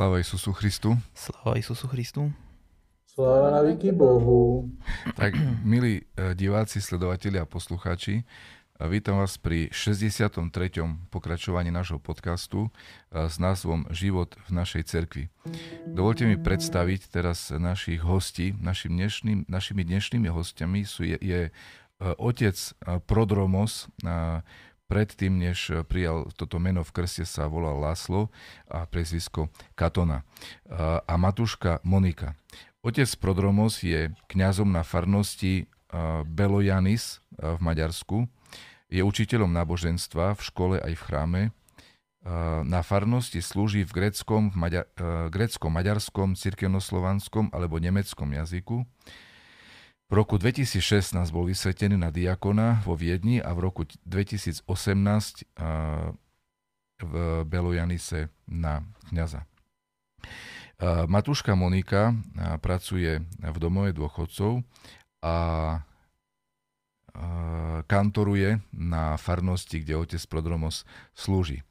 Sláva Isusu Christu. Sláva Isusu Christu. Sláva na Bohu. Tak, milí eh, diváci, sledovatelia a poslucháči, eh, vítam vás pri 63. pokračovaní nášho podcastu eh, s názvom Život v našej cerkvi. Dovolte mi predstaviť teraz našich hostí. Našim dnešným, našimi dnešnými hostiami sú, je, je otec Prodromos, predtým, než prijal toto meno v krste, sa volal Láslo a prezvisko Katona. A Matuška Monika. Otec Prodromos je kňazom na farnosti Belojanis v Maďarsku. Je učiteľom náboženstva v škole aj v chráme. Na farnosti slúži v gréckom, v maďar, gréckom, maďarskom, cirkevnoslovanskom alebo nemeckom jazyku. V roku 2016 bol vysvetený na diakona vo Viedni a v roku 2018 v Belojanise na kniaza. Matúška Monika pracuje v domove dôchodcov a kantoruje na farnosti, kde otec Prodromos slúži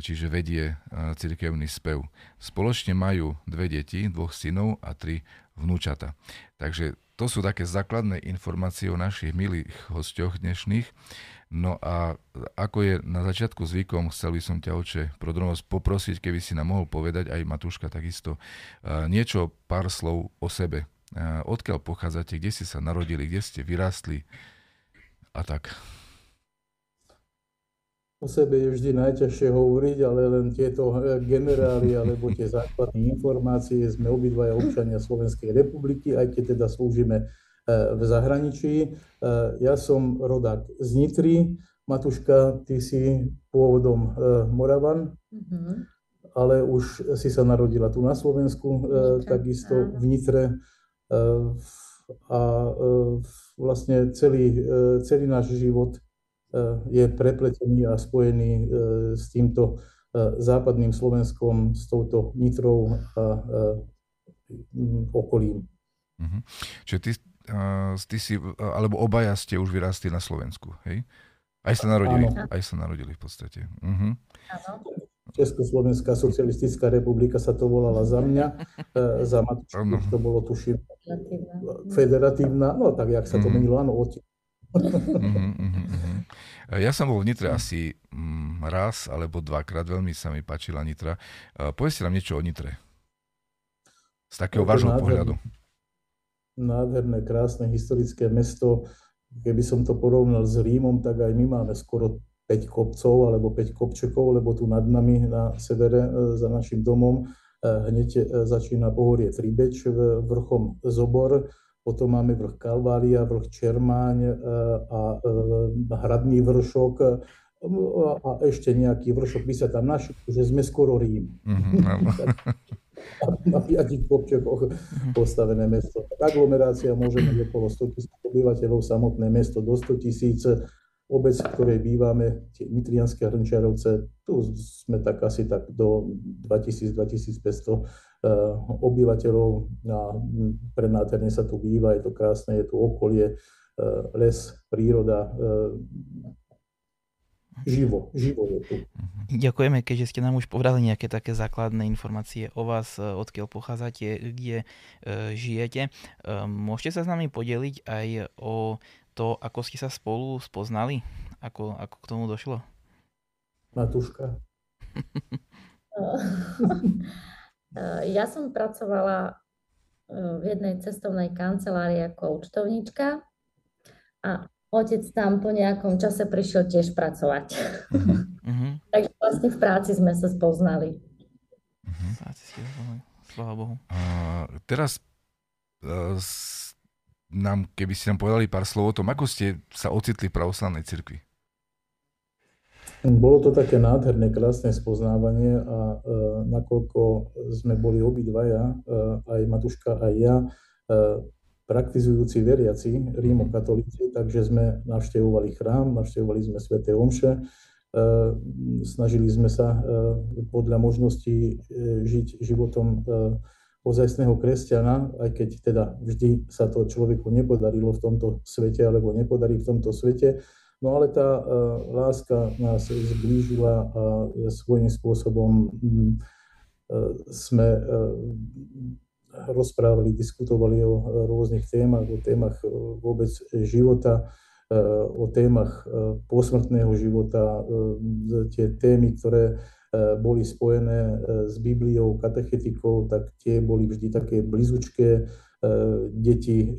čiže vedie cirkevný spev. Spoločne majú dve deti, dvoch synov a tri vnúčata. Takže to sú také základné informácie o našich milých hostoch dnešných. No a ako je na začiatku zvykom, chcel by som ťa, oče, Prodronos, poprosiť, keby si nám mohol povedať, aj Matúška takisto, niečo, pár slov o sebe. Odkiaľ pochádzate, kde ste sa narodili, kde ste vyrástli a tak. O sebe je vždy najťažšie hovoriť, ale len tieto eh, generály alebo tie základné informácie. Sme obidvaja občania Slovenskej republiky, aj keď teda slúžime eh, v zahraničí. Eh, ja som rodák z Nitry. Matuška, ty si pôvodom Moravan, mm-hmm. ale už si sa narodila tu na Slovensku, Nitre, takisto v Nitre. A vlastne celý, celý náš život je prepletený a spojený e, s týmto e, západným Slovenskom, s touto Nitrou a e, okolím. Uh-huh. Čiže ty, ty si, alebo obaja ste už vyrástli na Slovensku, hej? Aj sa narodili, Áno. aj sa narodili v podstate. Uh-huh. Československá socialistická republika sa to volala za mňa, za Matušku to bolo tuším federatívna, no tak jak sa to uh-huh. menilo, áno, uh-huh, uh-huh. Ja som bol v Nitre asi mm, raz alebo dvakrát, veľmi sa mi páčila Nitra. Povedzte nám niečo o Nitre. Z takého vášho pohľadu. Nádherné, krásne historické mesto. Keby som to porovnal s Rímom, tak aj my máme skoro 5 kopcov alebo 5 kopčekov, lebo tu nad nami na severe e, za našim domom e, hneď e, začína pohorie Tribeč, vrchom Zobor, potom máme vrch Kalvária, vrch Čermáň e, a e, Hradný vršok e, a ešte nejaký vršok by sa tam našiel, že sme skoro Rím. na piatich kopčekoch postavené mesto. Aglomerácia môže mať okolo 100 tisíc obyvateľov, samotné mesto do 100 tisíc obec, v ktorej bývame, tie Nitrianské Hrnčiarovce, tu sme tak asi tak do 2000-2500 eh, obyvateľov a pre nádherne sa tu býva, je to krásne, je tu okolie, eh, les, príroda, eh, živo, živo je tu. Ďakujeme, keďže ste nám už povedali nejaké také základné informácie o vás, odkiaľ pochádzate, kde žijete. Môžete sa s nami podeliť aj o to, ako ste sa spolu spoznali? Ako, ako k tomu došlo? Matúška. ja som pracovala e, v jednej cestovnej kancelárii ako účtovníčka a otec tam po nejakom čase prišiel tiež pracovať. Uh-huh. Takže vlastne v práci sme sa spoznali. Uh-huh. Sláva Bohu. Uh, teraz uh, nám, keby ste nám povedali pár slov o tom, ako ste sa ocitli v pravoslavnej cirkvi. Bolo to také nádherné, krásne spoznávanie a e, nakoľko sme boli obidvaja, e, aj Matuška, aj ja, e, praktizujúci veriaci, rímokatolíci, takže sme navštevovali chrám, navštevovali sme sväté omše, e, snažili sme sa e, podľa možností e, žiť životom ozajstného kresťana, aj keď teda vždy sa to človeku nepodarilo v tomto svete, alebo nepodarí v tomto svete. No ale tá uh, láska nás zblížila a svojím spôsobom um, sme rozprávali, diskutovali o rôznych témach, o témach vôbec života, o témach posmrtného života, tie témy, ktoré boli spojené s Bibliou, katechetikou, tak tie boli vždy také blizučké. Deti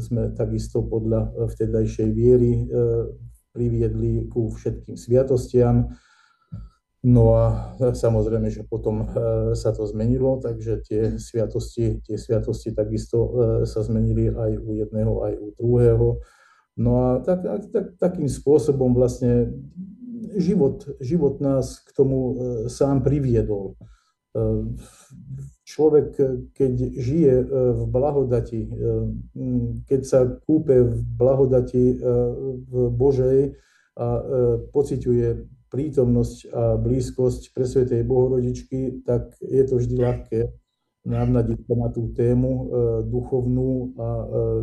sme takisto podľa vtedajšej viery priviedli ku všetkým sviatostiam. No a samozrejme, že potom sa to zmenilo, takže tie sviatosti, tie sviatosti takisto sa zmenili aj u jedného, aj u druhého. No a tak, tak, takým spôsobom vlastne život, život nás k tomu e, sám priviedol. Človek, keď žije e, v blahodati, keď sa kúpe v blahodati v Božej a pociťuje prítomnosť a blízkosť pre Svetej Bohorodičky, tak je to vždy ľahké navnadiť sa na tú tému duchovnú a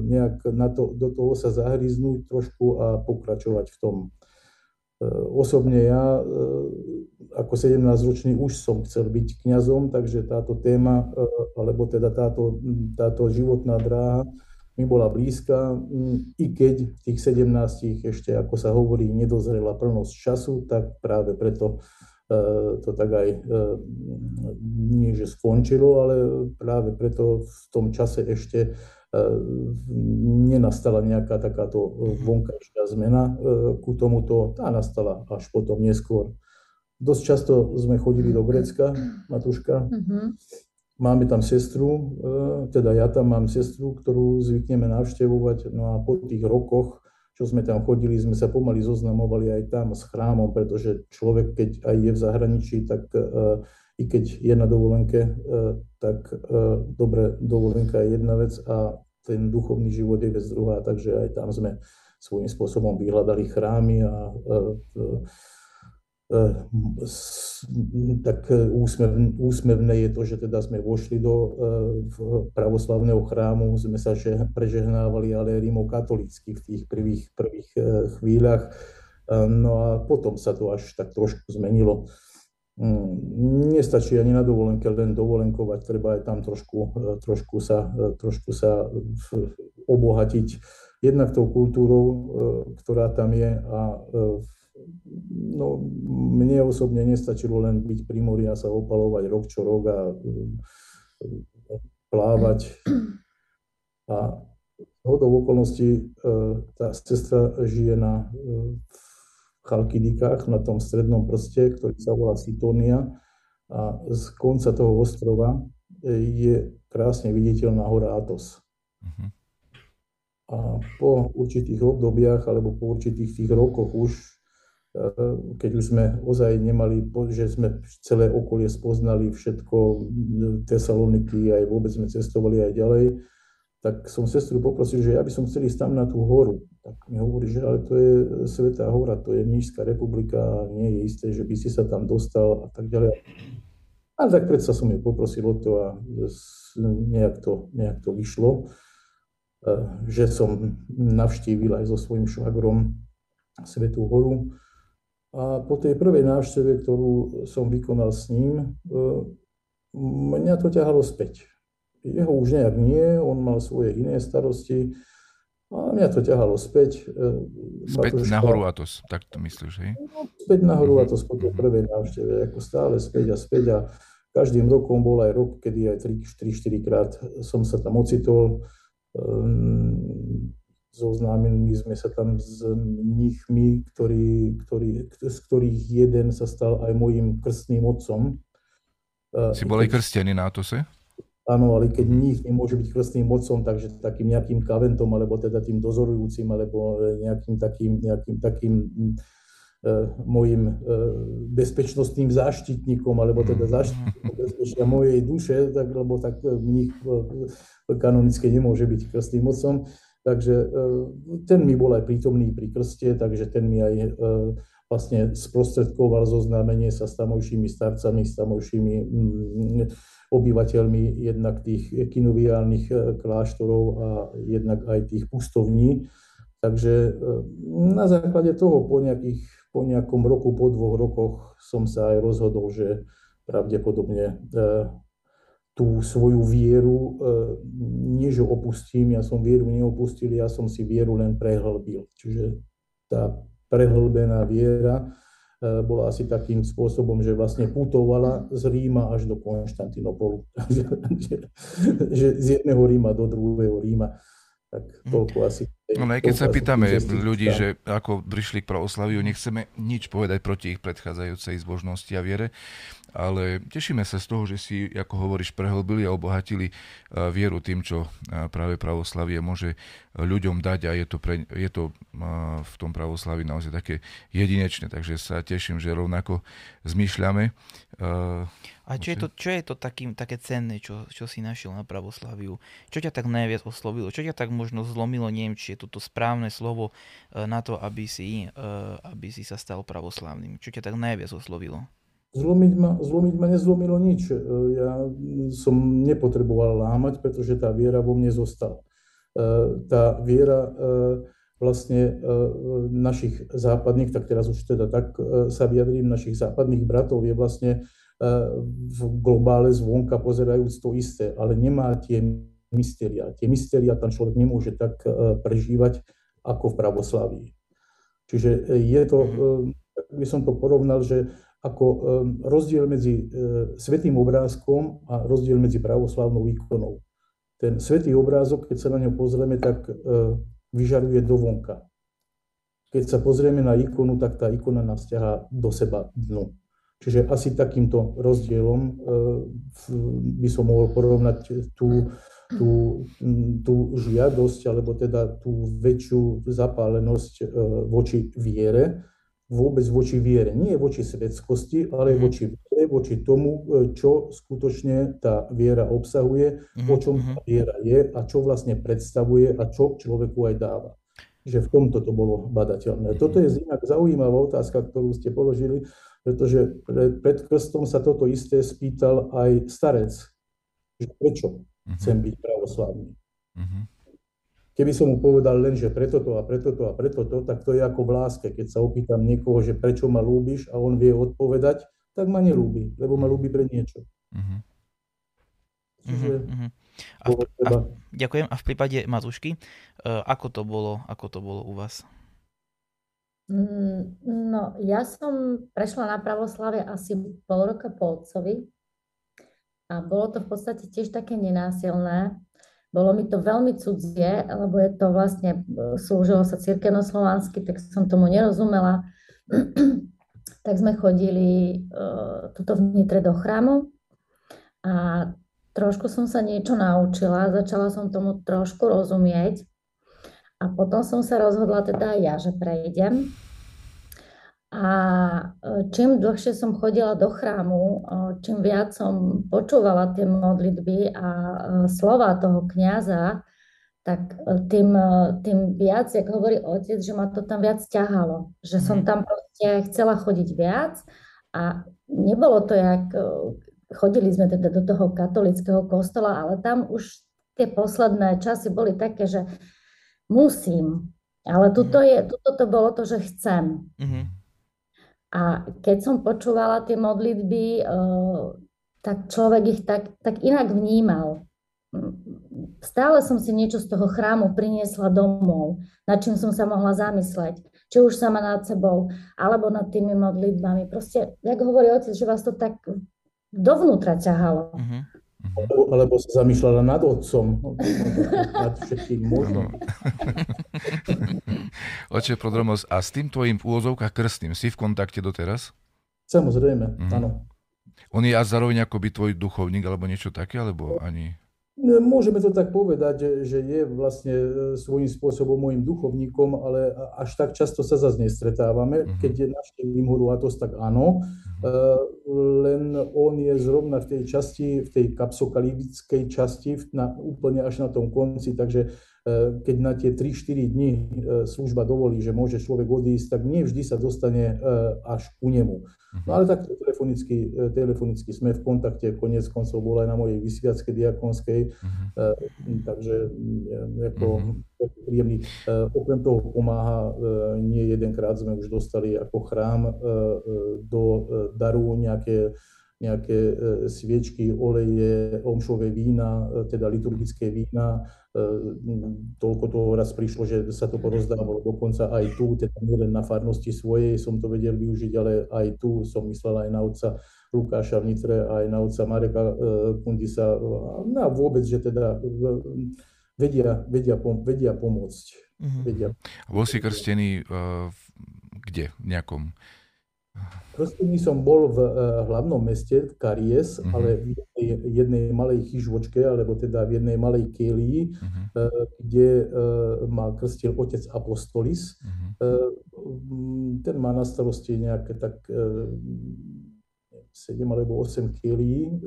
nejak na to, do toho sa zahryznúť trošku a pokračovať v tom. E, osobne ja e, ako 17-ročný už som chcel byť kňazom, takže táto téma, e, alebo teda táto, táto životná dráha mi bola blízka, i keď tých 17 ešte, ako sa hovorí, nedozrela plnosť času, tak práve preto to tak aj nie, že skončilo, ale práve preto v tom čase ešte nenastala nejaká takáto vonkajšia zmena e, ku tomuto, tá nastala až potom neskôr. Dosť často sme chodili do Grecka, Matuška. Mhm. Máme tam sestru, e, teda ja tam mám sestru, ktorú zvykneme navštevovať. No a po tých rokoch, čo sme tam chodili, sme sa pomaly zoznamovali aj tam s chrámom, pretože človek, keď aj je v zahraničí, tak e, i keď je na dovolenke, e, tak e, dobre, dovolenka je jedna vec a ten duchovný život je vec druhá, takže aj tam sme svojím spôsobom vyhľadali chrámy a e, tak úsmev, úsmevné je to, že teda sme vošli do pravoslavného chrámu, sme sa že prežehnávali, ale rímokatolícky v tých prvých, prvých chvíľach. No a potom sa to až tak trošku zmenilo. Mm, nestačí ani na dovolenke len dovolenkovať, treba aj tam trošku, e, trošku, sa, e, trošku sa obohatiť jednak tou kultúrou, e, ktorá tam je a no, mne osobne nestačilo len byť pri mori a sa opalovať rok čo rok a plávať. A hodou okolností tá sestra žije na Chalkidikách, na tom strednom prste, ktorý sa volá Sitónia. A z konca toho ostrova e, je krásne viditeľná hora Atos. Uh-huh. A po určitých obdobiach alebo po určitých tých rokoch už, e, keď už sme ozaj nemali, že sme celé okolie spoznali všetko, Tesaloniky, aj vôbec sme cestovali aj ďalej, tak som sestru poprosil, že ja by som chcel ísť tam na tú horu. Tak mi hovorí, že ale to je Svetá hora, to je Nížská republika, nie je isté, že by si sa tam dostal a tak ďalej. A tak predsa som ju poprosil o to a nejak to, nejak to vyšlo, e, že som navštívil aj so svojím švagrom Svetú horu. A po tej prvej návšteve, ktorú som vykonal s ním, e, mňa to ťahalo späť jeho už nejak nie, on mal svoje iné starosti a mňa to ťahalo späť. E, späť na horu Atos, tak to myslíš, hej? No, späť na horu mhm. Po tej prvej návšteve, ako stále späť a späť a každým rokom bol aj rok, kedy aj 3-4 krát som sa tam ocitol. Ehm, zoznámili sme sa tam s mnichmi, ktorí, ktorí, z ktorých jeden sa stal aj môjim krstným otcom. Si bol aj krstený na Atose? Áno, ale keď nich nemôže byť krstným mocom, takže takým nejakým kaventom, alebo teda tým dozorujúcim, alebo e, nejakým takým, nejakým takým e, mojim e, bezpečnostným záštitníkom, alebo teda záštitníkom bezpečia mojej duše, tak, lebo tak mních e, kanonické nemôže byť krstným mocom. Takže e, ten mi bol aj prítomný pri krste, takže ten mi aj e, vlastne sprostredkoval zoznámenie sa s tamojšími starcami, s tamojšími mm, obyvateľmi jednak tých kinoviálnych e, kláštorov a jednak aj tých pustovní. Takže e, na základe toho po, nejakých, po nejakom roku, po dvoch rokoch som sa aj rozhodol, že pravdepodobne tú svoju vieru, nie že opustím, ja som vieru neopustil, ja som si vieru len prehlbil. Čiže tá prehlbená viera bola asi takým spôsobom, že vlastne putovala z Ríma až do Konštantinopolu. že z jedného Ríma do druhého Ríma. Tak mhm. toľko asi. No aj keď sa pýtame ľudí, že ako prišli k pravoslaviu, nechceme nič povedať proti ich predchádzajúcej zbožnosti a viere, ale tešíme sa z toho, že si, ako hovoríš, prehlbili a obohatili vieru tým, čo práve pravoslavie môže ľuďom dať a je to, pre, je to v tom pravoslaví naozaj také jedinečné, takže sa teším, že rovnako zmýšľame. A čo je to, čo je to takým, také cenné, čo, čo si našiel na pravoslaviu? Čo ťa tak najviac oslovilo? Čo ťa tak možno zlomilo, neviem, či je toto správne slovo e, na to, aby si, e, aby si sa stal pravoslavným? Čo ťa tak najviac oslovilo? Zlomiť ma, zlomiť ma nezlomilo nič. E, ja som nepotreboval lámať, pretože tá viera vo mne zostala. Tá viera vlastne našich západných, tak teraz už teda tak sa vyjadrím, našich západných bratov je vlastne v globále zvonka pozerajúc to isté, ale nemá tie mystéria. Tie mystéria tam človek nemôže tak e, prežívať ako v pravoslavii. Čiže e, je to, mhm. e, by som to porovnal, že ako rozdiel medzi svetým obrázkom a rozdiel medzi pravoslavnou ikonou. Ten svetý obrázok, keď sa na ňo pozrieme, tak vyžaruje dovonka. Keď sa pozrieme na ikonu, tak tá ikona nás ťahá do seba dnu. Čiže asi takýmto rozdielom by som mohol porovnať tú, tú, tú žiadosť, alebo teda tú väčšiu zapálenosť voči viere, vôbec voči viere. Nie voči svetskosti, ale mhm. voči viere, voči tomu, e, čo skutočne tá viera obsahuje, o mhm, čom mhm. tá viera je a čo vlastne predstavuje a čo človeku aj dáva. Že v tomto to bolo badateľné. Toto je inak zaujímavá otázka, ktorú ste položili pretože pred krstom sa toto isté spýtal aj starec, že prečo uh-huh. chcem byť pravoslavný. Uh-huh. Keby som mu povedal len, že preto to a preto to a preto to, tak to je ako v láske. Keď sa opýtam niekoho, že prečo ma ľúbiš a on vie odpovedať, tak ma nelúbi, lebo ma ľúbi pre niečo. Uh-huh. Čiže uh-huh. A v, a, ďakujem. A v prípade Matúšky, uh, ako to bolo, ako to bolo u vás? Mm, no, ja som prešla na pravoslavie asi pol roka po otcovi a bolo to v podstate tiež také nenásilné. Bolo mi to veľmi cudzie, lebo je to vlastne, slúžilo sa cirkevno-slovansky, tak som tomu nerozumela. tak sme chodili uh, tuto vnitre do chrámu a trošku som sa niečo naučila, začala som tomu trošku rozumieť a potom som sa rozhodla teda aj ja, že prejdem. A e, čím dlhšie som chodila do chrámu, e, čím viac som počúvala tie modlitby a e, slova toho kniaza, tak tým, tým viac, jak hovorí otec, že ma to tam viac ťahalo. Že som mhm. tam proste chcela chodiť viac a nebolo to jak, chodili sme teda do toho katolického kostola, ale tam už tie posledné časy boli také, že musím. Ale tuto, mhm. je, tuto to bolo to, že chcem. Mm-hmm. A keď som počúvala tie modlitby, eh, tak človek ich tak, tak inak vnímal. Stále som si niečo z toho chrámu priniesla domov, nad čím som sa mohla zamysleť. Či už sama nad sebou, alebo nad tými modlitbami. Proste, jak hovorí otec, že vás to tak dovnútra ťahalo. Uh-huh. Alebo, alebo sa zamýšľala nad otcom, nad všetkým možným. Oče Prodromos, a s tým tvojim úvozovkách krstným si v kontakte doteraz? Samozrejme, mm. áno. On je a zároveň akoby tvoj duchovník alebo niečo také, alebo ani... Môžeme to tak povedať, že, je vlastne e, svojím spôsobom môjim duchovníkom, ale až tak často sa zase nestretávame. Uh-huh. Keď je navštívim Huru Atos, tak áno. Uh-huh. Len on je zrovna v tej časti, v tej kapsokalibickej časti, na, úplne až na tom konci, takže E, keď na tie 3-4 dní e, služba dovolí, že môže človek odísť, tak nie vždy sa dostane e, až ku nemu. No ale tak telefonicky, telefonicky sme v kontakte, konec koncov bol aj na mojej vysviackej diakonskej, uh-huh. takže ako uh-huh. príjemný. Okrem toho pomáha, nie jedenkrát sme už dostali ako chrám do daru nejaké nejaké sviečky, oleje, omšové vína, teda liturgické vína. Toľko toho raz prišlo, že sa to porozdávalo dokonca aj tu, teda nielen na farnosti svojej som to vedel využiť, ale aj tu som myslel aj na otca Lukáša v Nitre, aj na otca Mareka Kundisa. No a vôbec, že teda vedia, vedia, vedia pomôcť. Uh-huh. Vedia. Bol si krstený uh, kde? V nejakom... Krstený som bol v uh, hlavnom meste, Karies, uh-huh. ale v jednej, jednej malej chyžvočke, alebo teda v jednej malej kelii, uh-huh. uh, kde uh, ma krstil otec Apostolis. Uh-huh. Uh, ten má na starosti nejaké tak uh, 7 alebo 8 kelií.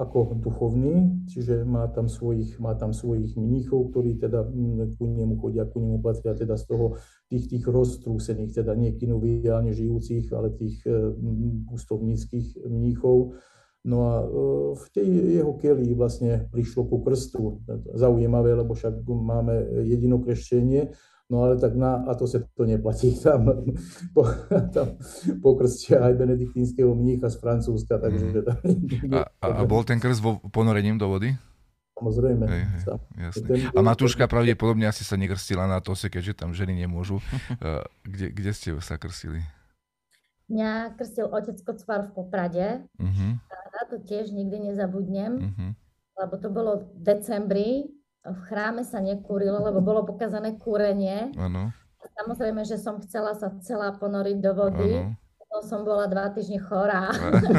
Ako duchovný, čiže má tam svojich, má tam svojich mníchov, ktorí teda mm, ku nemu chodia, ku nemu patria teda z toho tých, tých roztrúsených, teda nie kinoviálne žijúcich, ale tých mm, pustovníckých mníchov. No a e, v tej jeho kelii vlastne prišlo ku krstu. Zaujímavé, lebo však máme jedinokrešťenie, No ale tak na, a to sa to neplatí. Tam, po, tam pokrstia aj benediktínskeho mnícha z Francúzska, takže... Mm. A, a, a bol ten krst vo, ponorením do vody? Samozrejme. Hej, hej, jasne. Ten, a Matúška pravdepodobne asi sa nekrstila na tose, keďže tam ženy nemôžu. kde, kde ste sa krstili? Mňa krstil otec Kocvar v Poprade. Uh-huh. A na to tiež nikdy nezabudnem, uh-huh. lebo to bolo v decembri v chráme sa nekúrilo, lebo bolo pokazané kúrenie. Ano. Samozrejme, že som chcela sa celá ponoriť do vody. Ano. Som bola dva týždne chorá.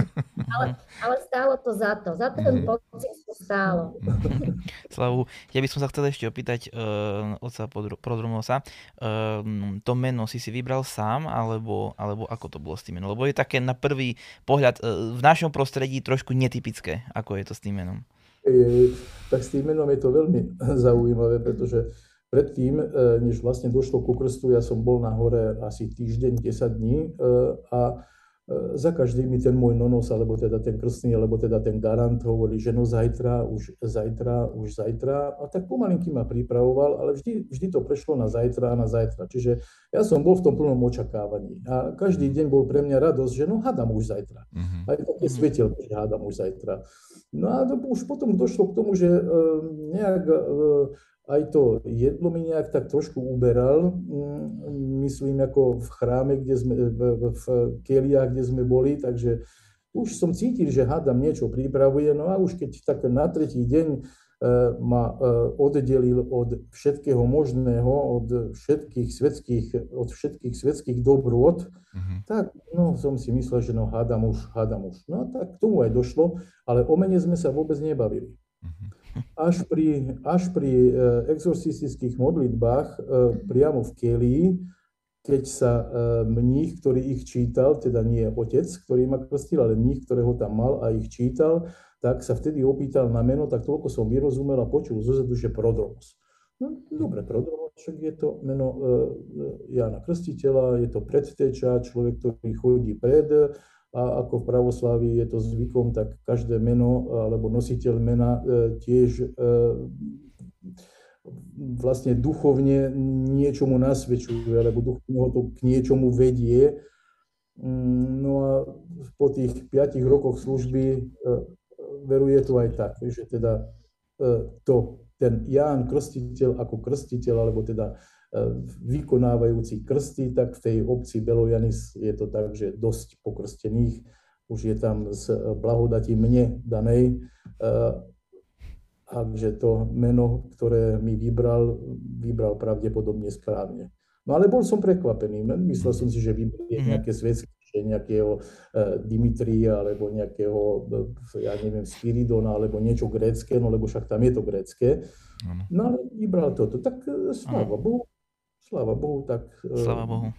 ale, ale stálo to za to. Za ten mhm. pocit to stálo. Slavu, ja by som sa chcel ešte opýtať uh, otca Prodromosa. Uh, to meno si si vybral sám, alebo, alebo ako to bolo s tým menom? Lebo je také na prvý pohľad uh, v našom prostredí trošku netypické, ako je to s tým menom tak s tým menom je to veľmi zaujímavé, pretože predtým, e, než vlastne došlo ku krstu, ja som bol na hore asi týždeň, 10 dní e, a za každý mi ten môj nonos, alebo teda ten krstný, alebo teda ten garant hovorí, že no zajtra, už zajtra, už zajtra. A tak pomalinky ma pripravoval, ale vždy, vždy to prešlo na zajtra a na zajtra. Čiže ja som bol v tom plnom očakávaní. A každý deň bol pre mňa radosť, že no hádam už zajtra. Uh-huh. Aj také uh-huh. svetelko, že hádam už zajtra. No a to, už potom došlo k tomu, že uh, nejak uh, aj to jedlo mi nejak tak trošku uberal, mm, myslím ako v chráme, kde sme, v, v keliách, kde sme boli, takže už som cítil, že hádam niečo pripravuje, no a už keď tak na tretí deň e, ma e, oddelil od všetkého možného, od všetkých svetských, od všetkých svetských dobrôd, uh-huh. tak no, som si myslel, že no hádam už, hádam už. No tak k tomu aj došlo, ale o mene sme sa vôbec nebavili. Uh-huh až pri, až pri e, exorcistických modlitbách e, priamo v Kelii, keď sa e, mních, ktorý ich čítal, teda nie otec, ktorý ma krstil, ale mních, ktorého tam mal a ich čítal, tak sa vtedy opýtal na meno, tak toľko som vyrozumel a počul zozadu, že Prodromos. No, dobre, Prodromos, však je to meno Jana Krstiteľa, je to predteča, človek, ktorý chodí pred, a ako v pravoslávi je to zvykom, tak každé meno alebo nositeľ mena e, tiež e, vlastne duchovne niečomu nasvedčuje, alebo duchovne ho to k niečomu vedie. Mm, no a po tých piatich rokoch služby e, veruje to aj tak, že teda to, ten Ján Krstiteľ ako krstiteľ, alebo teda vykonávajúci krsty, tak v tej obci Belojanis je to tak, že dosť pokrstených, už je tam z blahodatí mne danej, takže to meno, ktoré mi vybral, vybral pravdepodobne správne. No ale bol som prekvapený. Myslel som si, že vybrie mhm. nejaké svetské nejakého uh, Dimitria alebo nejakého, ja neviem, Spiridona alebo niečo grécké, no lebo však tam je to grécké. No ale vybral toto. Tak sláva Bohu, Sláva Bohu, tak e, Sláva Bohu.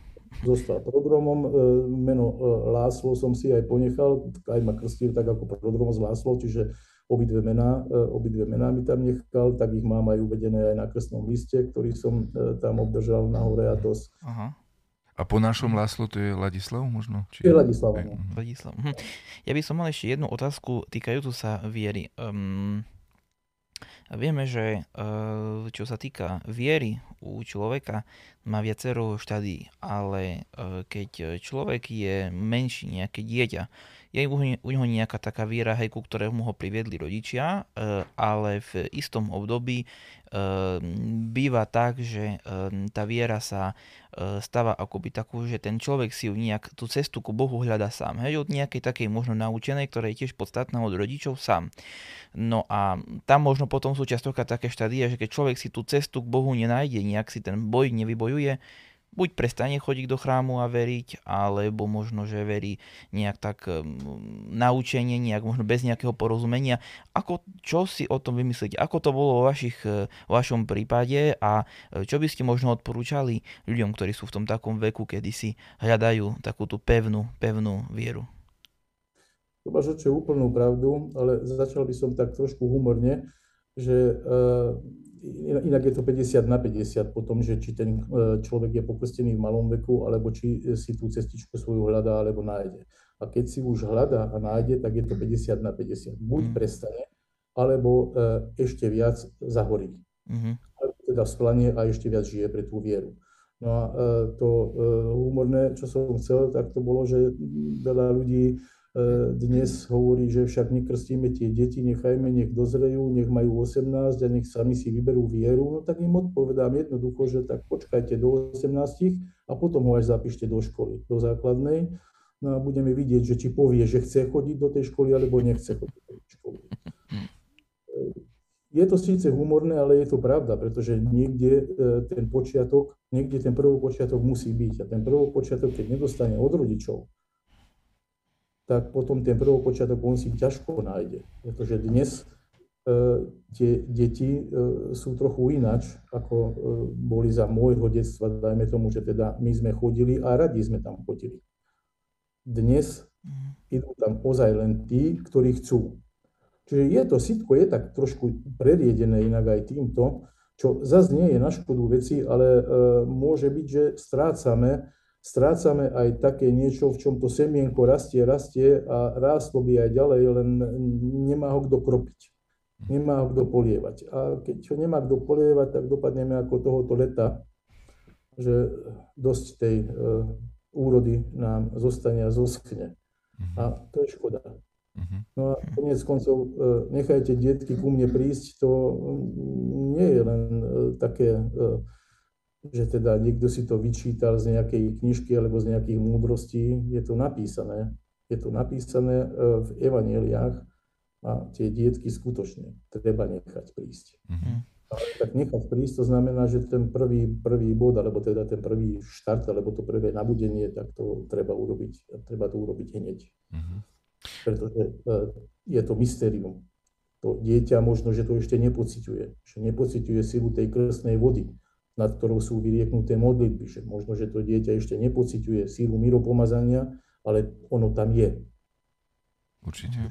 zostal prodromom. E, meno e, Láslo som si aj ponechal, aj ma krstil tak ako prodromom z Láslo, čiže obidve mená, obidve mená mi tam nechal, tak ich mám aj uvedené aj na krstnom liste, ktorý som tam obdržal na hore a dosť. Aha. A po našom Láslo to je Ladislav možno? Či... Je Ladislav. No. Ladislav. Hm. Ja by som mal ešte jednu otázku týkajúcu sa viery. Um, Vieme, že eh, čo sa týka viery u človeka, má viacero štádí, ale eh, keď človek je menší, nejaké dieťa, je u, neho nejaká taká viera, hej, ku ktorému ho priviedli rodičia, e, ale v istom období e, býva tak, že e, tá viera sa stáva akoby takú, že ten človek si ju nejak tú cestu ku Bohu hľada sám. Hej, od nejakej takej možno naučenej, ktorá je tiež podstatná od rodičov sám. No a tam možno potom sú častokrát také štádia, že keď človek si tú cestu k Bohu nenájde, nejak si ten boj nevybojuje, buď prestane chodiť do chrámu a veriť, alebo možno, že verí nejak tak naučenie, nejak možno bez nejakého porozumenia. Ako, čo si o tom vymyslíte? Ako to bolo vo, vašich, vo vašom prípade a e, čo by ste možno odporúčali ľuďom, ktorí sú v tom takom veku, kedy si hľadajú takú tú pevnú, pevnú vieru? To máš úplnú pravdu, ale začal by som tak trošku humorne, že uh, inak je to 50 na 50 potom, že či ten e, človek je pokrstený v malom veku, alebo či si tú cestičku svoju hľadá, alebo nájde. A keď si už hľadá a nájde, tak je to 50 na 50. Buď mm. prestane, alebo e, ešte viac zahorí. Mm-hmm. Alebo teda splanie a ešte viac žije pre tú vieru. No a to humorné, čo som chcel, tak to bolo, že veľa ľudí dnes hovorí, že však nekrstíme tie deti, nechajme, nech dozrejú, nech majú 18 a nech sami si vyberú vieru, no tak im odpovedám jednoducho, že tak počkajte do 18 a potom ho až zapíšte do školy, do základnej. No a budeme vidieť, že či povie, že chce chodiť do tej školy, alebo nechce chodiť do tej školy. E, je to síce humorné, ale je to pravda, pretože niekde e, ten počiatok, niekde ten prvopočiatok musí byť. A ten prvopočiatok, keď nedostane od rodičov, tak potom ten prvopočiatok on si ťažko nájde. Pretože dnes e, tie deti e, sú trochu ináč, ako e, boli za môjho detstva, dajme tomu, že teda my sme chodili a radi sme tam chodili. Dnes mhm. idú tam ozaj len tí, ktorí chcú. Čiže je to sitko, je tak trošku preriedené inak aj týmto, čo zase nie je na škodu veci, ale môže byť, že strácame strácame aj také niečo, v čom to semienko rastie, rastie a rástlo by aj ďalej, len nemá ho kto kropiť. Nemá ho kto polievať. A keď ho nemá kto polievať, tak dopadneme ako tohoto leta, že dosť tej uh, úrody nám zostane a zoschne. A to je škoda. No a konec koncov, uh, nechajte detky ku mne prísť, to nie je len uh, také že teda niekto si to vyčítal z nejakej knižky alebo z nejakých múdrostí. Je to napísané. Je to napísané e, v evaneliách a tie dietky skutočne treba nechať prísť. Mm-hmm. Ale tak nechať prísť, to znamená, že ten prvý, prvý bod, alebo teda ten prvý štart, alebo to prvé nabudenie, tak to treba urobiť. Treba to urobiť hneď. Mm-hmm. Pretože uh, je to mystérium. To dieťa možno, že to ešte nepociťuje. Že nepociťuje silu tej krstnej vody nad ktorou sú vyrieknuté modlitby. Že možno, že to dieťa ešte nepociťuje sílu miropomazania, ale ono tam je. Určite.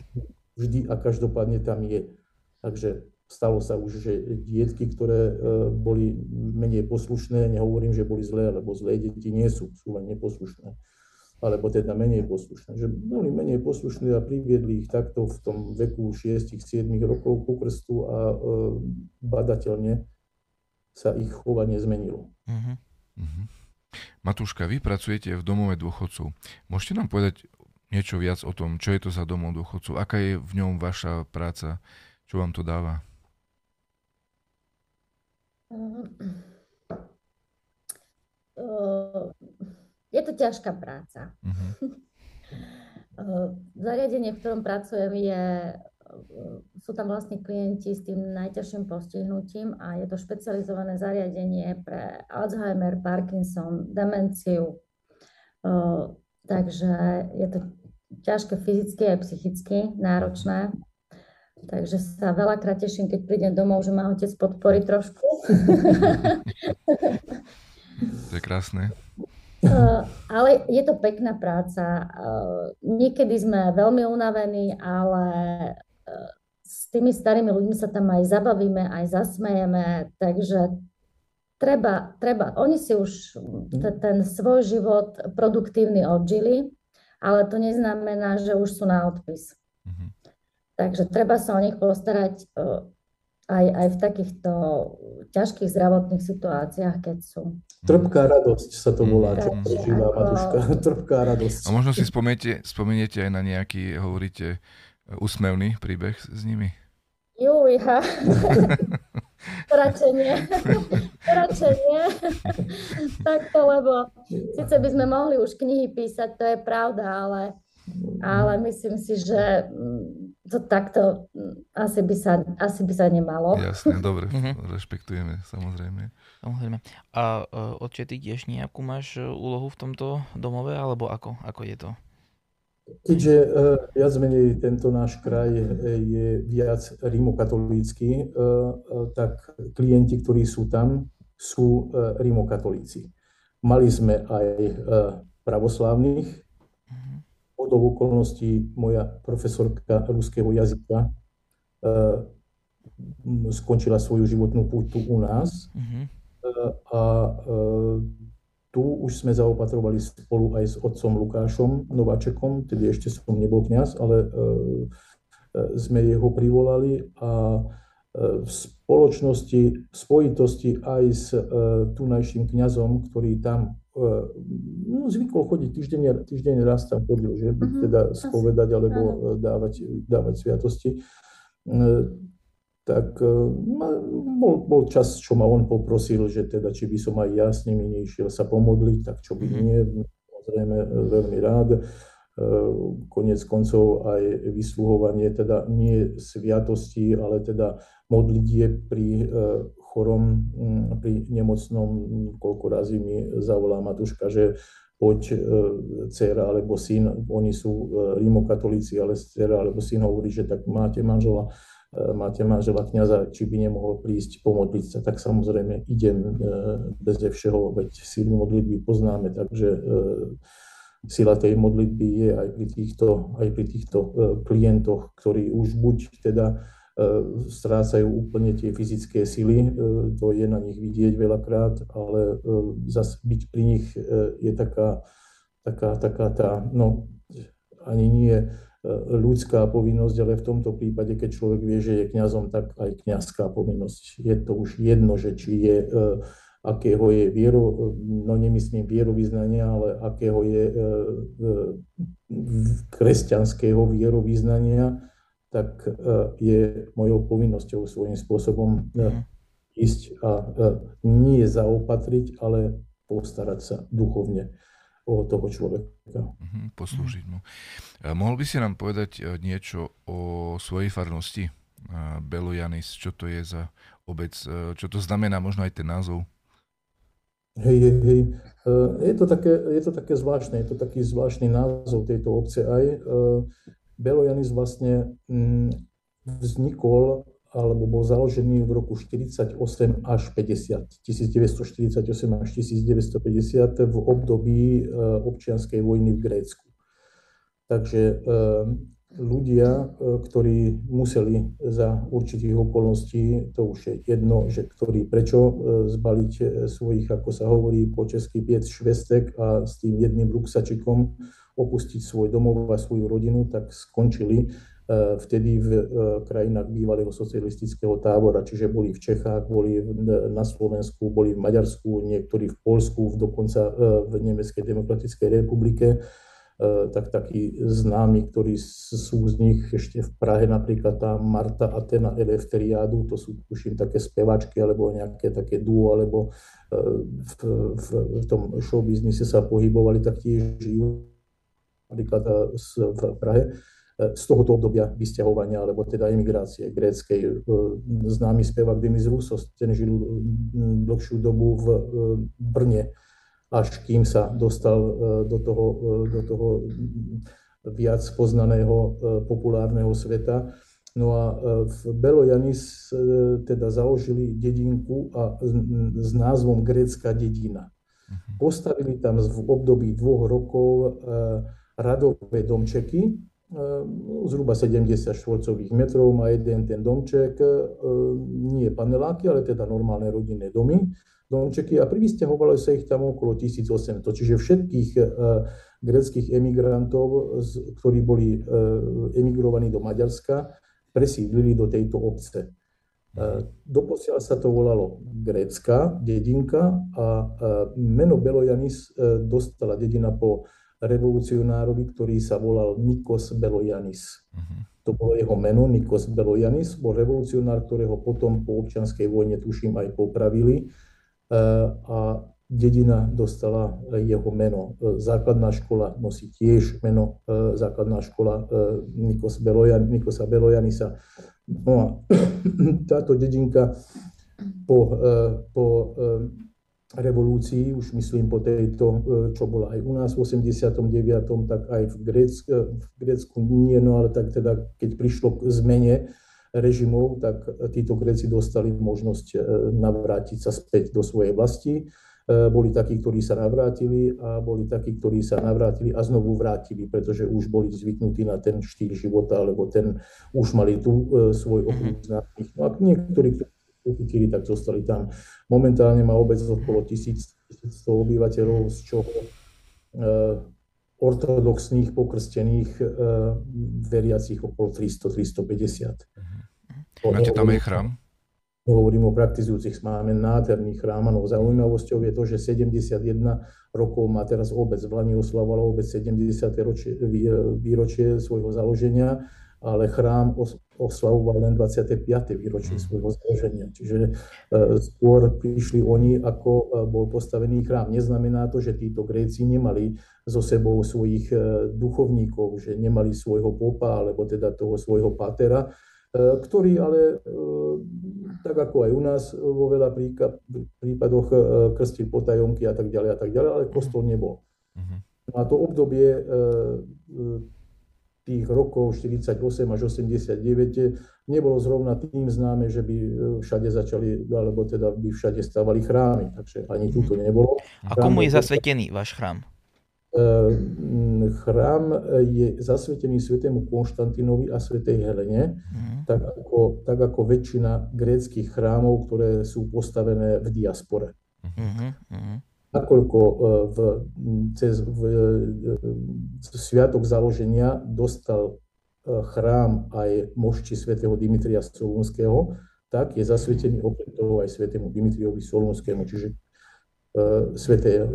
Vždy a každopádne tam je. Takže stalo sa už, že dietky, ktoré e, boli menej poslušné, nehovorím, že boli zlé, lebo zlé deti nie sú, sú len neposlušné, alebo teda menej poslušné, že boli menej poslušné a priviedli ich takto v tom veku 6-7 rokov ku krstu a e, badateľne sa ich chovanie zmenilo. Uh-huh. Uh-huh. Matúška, vy pracujete v domove dôchodcov. Môžete nám povedať niečo viac o tom, čo je to za domov dôchodcov? Aká je v ňom vaša práca? Čo vám to dáva? Je to ťažká práca. Uh-huh. Zariadenie, v ktorom pracujem, je sú tam vlastne klienti s tým najťažším postihnutím a je to špecializované zariadenie pre Alzheimer, Parkinson, demenciu. Takže je to ťažké fyzicky aj psychicky náročné. Takže sa veľakrát teším, keď prídem domov, že ma otec podporí trošku. To je krásne. Uh, ale je to pekná práca. Uh, niekedy sme veľmi unavení, ale s tými starými ľuďmi sa tam aj zabavíme, aj zasmejeme, takže treba, treba, oni si už ten, ten svoj život produktívny odžili, ale to neznamená, že už sú na odpis. Mm-hmm. Takže treba sa o nich postarať aj, aj v takýchto ťažkých zdravotných situáciách, keď sú. Trpká radosť sa to volá, čo prežíva Matuška. Trpká radosť. A možno si spomeniete, spomeniete aj na nejaký, hovoríte, úsmevný príbeh s nimi? Jújha. Radšej nie. Radšej nie. Takto, lebo síce by sme mohli už knihy písať, to je pravda, ale, ale myslím si, že to takto asi by sa, asi by sa nemalo. Jasne, dobre, rešpektujeme, samozrejme. Samozrejme. A uh, otče, ty tiež nejakú máš úlohu v tomto domove, alebo ako, ako je to? Keďže uh, viac menej tento náš kraj je viac rímokatolícky, uh, tak klienti, ktorí sú tam, sú rímokatolíci. Mali sme aj pravoslávnych. Od okolností moja profesorka ruského jazyka skončila svoju životnú púť tu u nás. Uh, a tu už sme zaopatrovali spolu aj s otcom Lukášom Nováčekom, tedy ešte som nebol kňaz, ale e, e, sme jeho privolali a e, v spoločnosti, spojitosti aj s tunajším kňazom, ktorý tam no, zvykol chodiť týždeň, týždeň raz tam chodil, že? Mm-hmm. teda spovedať alebo dávať, dávať sviatosti tak e, bol, bol čas, čo ma on poprosil, že teda, či by som aj ja s nimi nešiel sa pomodliť, tak čo by mm-hmm. nie, samozrejme e, veľmi rád. E, konec koncov aj vysluhovanie, teda nie sviatosti, ale teda modlitie pri chorom, pri nemocnom, koľko razy mi zavolá Matuška, že poď dcera alebo syn, oni sú rímokatolíci, ale dcera alebo syn hovorí, že tak máte manžela, máte manžela kniaza, či by nemohol prísť pomodliť sa, tak samozrejme idem e, bez všeho, veď sílu modlitby poznáme, takže e, sila tej modlitby je aj pri týchto, aj pri týchto klientoch, ktorí už buď teda strácajú úplne tie fyzické sily, to je na nich vidieť veľakrát, ale zase byť pri nich je taká, taká, taká tá, no ani nie ľudská povinnosť, ale v tomto prípade, keď človek vie, že je kňazom, tak aj kňazská povinnosť. Je to už jedno, že či je, e, akého je viero, no nemyslím vierovýznania, ale akého je e, e, kresťanského vierovýznania, tak je mojou povinnosťou svojím spôsobom mhm. ísť a nie zaopatriť, ale postarať sa duchovne o toho človeka. Uh-huh, poslúžiť mu. A mohol by si nám povedať e, niečo o svojej farnosti Belo Janis, čo to je za obec, e, čo to znamená, možno aj ten názov? Hej, hej, hej. E, je to, také, je to také zvláštne, je to taký zvláštny názov tejto obce aj. Belo Janis vlastne mm, vznikol alebo bol založený v roku 48 až 50, 1948 až 1950 v období e, občianskej vojny v Grécku. Takže e, ľudia, e, ktorí museli za určitých okolností, to už je jedno, že ktorí prečo zbaliť svojich, ako sa hovorí po česky, piec švestek a s tým jedným ruksačikom opustiť svoj domov a svoju rodinu, tak skončili vtedy v e, krajinách bývalého socialistického tábora, čiže boli v Čechách, boli na Slovensku, boli v Maďarsku, niektorí v Polsku, dokonca e, v Nemeckej demokratickej republike, tak takí známi, ktorí sú z nich ešte v Prahe, napríklad tá Marta Atena Elefteriádu, to sú tuším také spevačky alebo nejaké také duo, alebo v, v, v tom showbiznise sa pohybovali, tak tiež žijú napríklad v Prahe z tohoto obdobia vysťahovania, alebo teda emigrácie gréckej. E, známy spevák Demis Roussos, ten žil dlhšiu dobu v e, Brne, až kým sa dostal e, do toho, do toho viac poznaného populárneho sveta. No a v Belo Janis teda založili dedinku a s názvom Grécka dedina. Mhm. Postavili tam v období dvoch rokov radové domčeky, zhruba 70 štvorcových metrov, má jeden ten domček, ehm, nie paneláky, ale teda normálne rodinné domy, domčeky a privysťahovalo sa ich tam okolo 1800, čiže všetkých ehm, greckých emigrantov, ktorí boli emigrovaní do Maďarska, presídlili do tejto obce. Doposiaľ sa to volalo grécka dedinka a meno Belojanis dostala dedina po revolucionárovi, ktorý sa volal Nikos Belojanis. Uh-huh. To bolo jeho meno, Nikos Belojanis, bol revolucionár, ktorého potom po občianskej vojne, tuším, aj popravili. A dedina dostala jeho meno. Základná škola nosí tiež meno, základná škola Nikos Belojan, Nikosa Belojanisa. No a táto dedinka po, po revolúcii, už myslím po tejto, čo bola aj u nás v 89., tak aj v Grécku, v Grécku nie, no ale tak teda, keď prišlo k zmene režimov, tak títo Gréci dostali možnosť navrátiť sa späť do svojej vlasti E, boli takí, ktorí sa navrátili a boli takí, ktorí sa navrátili a znovu vrátili, pretože už boli zvyknutí na ten štýl života, alebo ten, už mali tu e, svoj mhm. okruh známych. No a niektorí, ktorí uchytili, tak zostali tam. Momentálne má obec okolo 1100 obyvateľov, z čoho e, ortodoxných, pokrstených, veriacich okolo 300-350. Mhm. Máte tam aj chrám? Nehovorím o praktizujúcich, máme nádherný chrám, no zaujímavosťou je to, že 71 rokov má teraz obec. V Lani oslavovala obec 70. Ročie, výročie svojho založenia, ale chrám oslavoval len 25. výročie hmm. svojho založenia. Čiže e, skôr prišli oni, ako e, bol postavený chrám. Neznamená to, že títo Gréci nemali so sebou svojich e, duchovníkov, že nemali svojho popa, alebo teda toho svojho patera, ktorý ale, tak ako aj u nás vo veľa prípadoch krstil potajomky a tak ďalej a tak ďalej, ale kostol nebol. Uh-huh. A to obdobie tých rokov 48 až 89 nebolo zrovna tým známe, že by všade začali, alebo teda by všade stavali chrámy, takže ani tu to mhm. nebolo. A komu je zasvetený váš chrám? Ehm, chrám je zasvetený svetému Konštantinovi a svetej Helene, mm. tak, ako, tak ako väčšina gréckých chrámov, ktoré sú postavené v diaspore. Mm-hmm. Nakoľko e, v, cez v, v e, sviatok založenia dostal e, chrám aj mošči svätého Dimitria Solunského, tak je zasvetený okrem toho aj svätému Dimitriovi Solunskému, čiže sveté,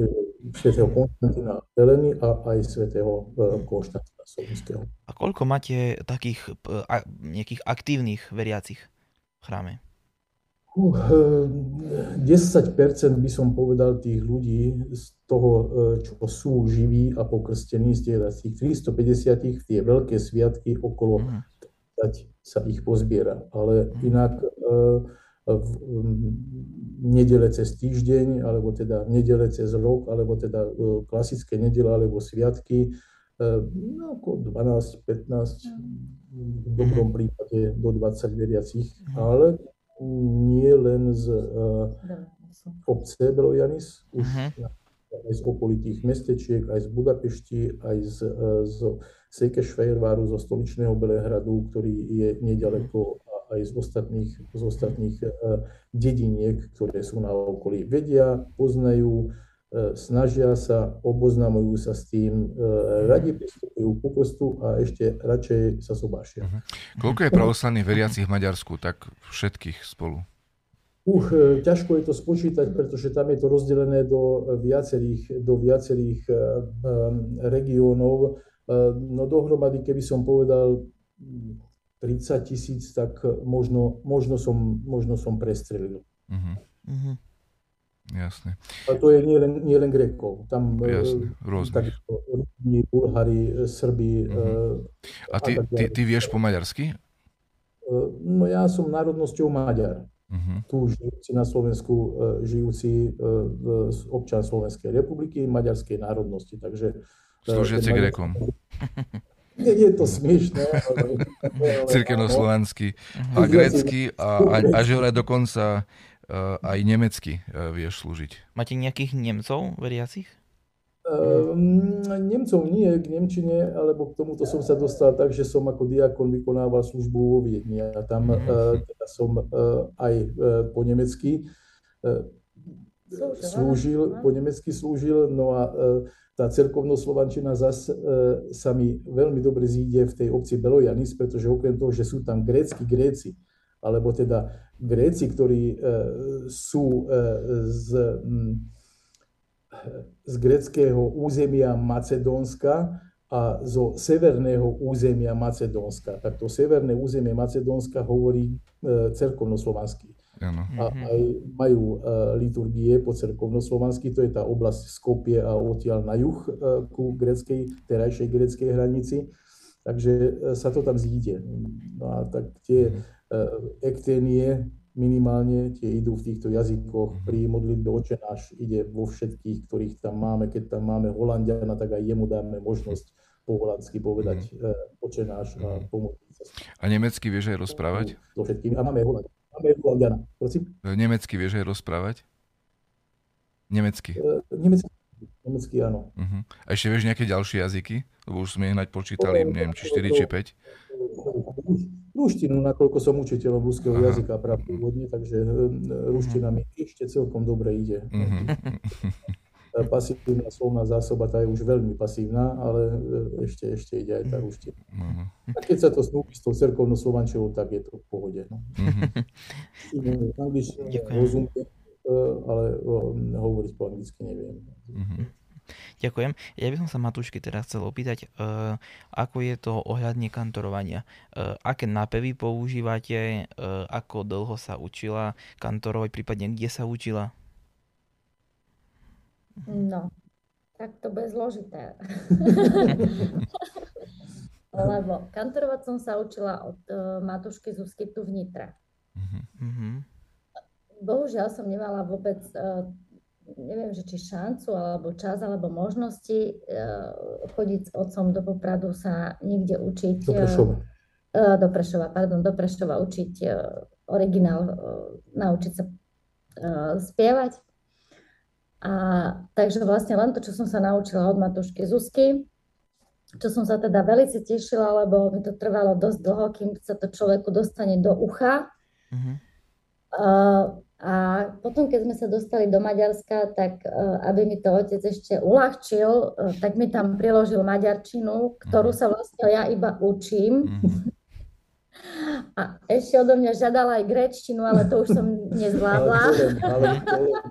svätého Konštantina Heleny a aj svätého e, Konštantina Solunského. A koľko máte takých e, nejakých aktívnych veriacich v chráme? Uh, 10% by som povedal tých ľudí z toho, čo sú živí a pokrstení, z tých 350 tie veľké sviatky okolo uh-huh. sa ich pozbiera. Ale uh-huh. inak uh, v nedele cez týždeň, alebo teda nedele cez rok, alebo teda klasické nedele alebo sviatky, no, ako 12, 15, v dobrom mhm. prípade do 20 veriacich, mhm. ale nie len z uh, obce Belojanis, už uh-huh. aj z okolitých mestečiek, aj z Budapešti, aj z, z Sekešvejrváru, zo stoličného Belehradu, ktorý je nedaleko aj z ostatných, z ostatných e, dediniek, ktoré sú na okolí. Vedia, poznajú, snažia sa, oboznamujú sa s tým, e, radi pristupujú ku kostu a ešte radšej sa sobášia. Uh-huh. Koľko je pravoslavných veriacich v Maďarsku, tak všetkých spolu? Uh, ťažko je to spočítať, pretože tam je to rozdelené do viacerých, do viacerých um, regiónov. No dohromady, keby som povedal 30 tisíc, tak možno, možno, som, možno som prestrelil. Uh-huh. Uh-huh. Jasne. A to je nielen nie len Grékov. Tam e, Jasne, rôznych. Bulhári, Srbi. Uh-huh. A ty, a ty, ty vieš po maďarsky? E, no ja som národnosťou Maďar. Uh-huh. Tu žijúci na Slovensku, žijúci občan Slovenskej republiky, maďarskej národnosti. Takže, Slúžiaci Grékom. Nie je to smiešné. Cirkevno-slovanský a grécky a, a, a že vraj dokonca aj nemecky uh, vieš slúžiť. Máte nejakých Nemcov veriacich? Um, Nemcov nie, k Nemčine, alebo k tomuto som sa dostal tak, že som ako diakon vykonával službu vo Viedni a tam uh, teda som uh, aj uh, po nemecky uh, slúžil, po nemecky slúžil, no a uh, tá cerkovno-slovančina zas e, sa mi veľmi dobre zíde v tej obci Belojanis, pretože okrem toho, že sú tam grécky Gréci, alebo teda Gréci, ktorí sú z, z greckého územia Macedónska, a zo severného územia Macedónska. Tak to severné územie Macedónska hovorí e, cerkovnoslovansky. Ano. A mhm. aj majú e, liturgie po cerkovnoslovansky, to je tá oblasť Skopie a odtiaľ na juh e, ku greckej, terajšej greckej hranici. Takže e, sa to tam zíde. No a tak tie mhm. e, ekténie minimálne tie idú v týchto jazykoch. Mhm. Pri modlitbe oče náš ide vo všetkých, ktorých tam máme. Keď tam máme Holandiana, tak aj jemu dáme možnosť po holandsky povedať mm. oče náš a mhm. pomôcť sa. A nemecky vieš aj rozprávať? So všetkými. A máme Holandiana. Máme Holandiana. Prosím? E, nemecky vieš aj rozprávať? Nemecky. Nemecky. Nemecky áno. Uh-huh. A ešte vieš nejaké ďalšie jazyky? Lebo už sme hneď počítali, neviem, či 4, či 5. Ruštinu, nakoľko som učiteľom ruského Aha. jazyka pravdepodobne, takže ruština mi ešte celkom dobre ide. Uh-huh. pasívna slovná zásoba, tá je už veľmi pasívna, ale e, ešte, ešte ide aj tá ruština. Uh-huh. A keď sa to snúpi s tou cerkovnou slovančovou, tak je to v pohode. No. Uh-huh. Angličtina rozumie, e, ale hovoriť po anglicky neviem. Uh-huh. Ďakujem. Ja by som sa Matúšky teraz chcel opýtať, uh, ako je to ohľadne kantorovania. Uh, aké nápevy používate, uh, ako dlho sa učila kantorovať, prípadne kde sa učila? No, tak to bude zložité. Lebo kantorovať som sa učila od uh, Matušky Zuzky tu v Nitre. Mm-hmm. Bohužiaľ som nemala vôbec, uh, neviem, že či šancu, alebo čas, alebo možnosti uh, chodiť s otcom do Popradu sa niekde učiť. Do Prešova. Uh, do Prešova, pardon, do Prešova učiť originál, naučiť sa spievať. A takže vlastne len to, čo som sa naučila od Matušky Zuzky, čo som sa teda veľmi tešila, lebo mi to trvalo dosť dlho, kým sa to človeku dostane do ucha. Uh-huh. Uh, a potom, keď sme sa dostali do Maďarska, tak uh, aby mi to otec ešte uľahčil, uh, tak mi tam priložil maďarčinu, ktorú mhm. sa vlastne ja iba učím. Uh-huh. A ešte odo mňa žiadala aj grečtinu, ale to už som nezvládla. ale, to len, ale, len,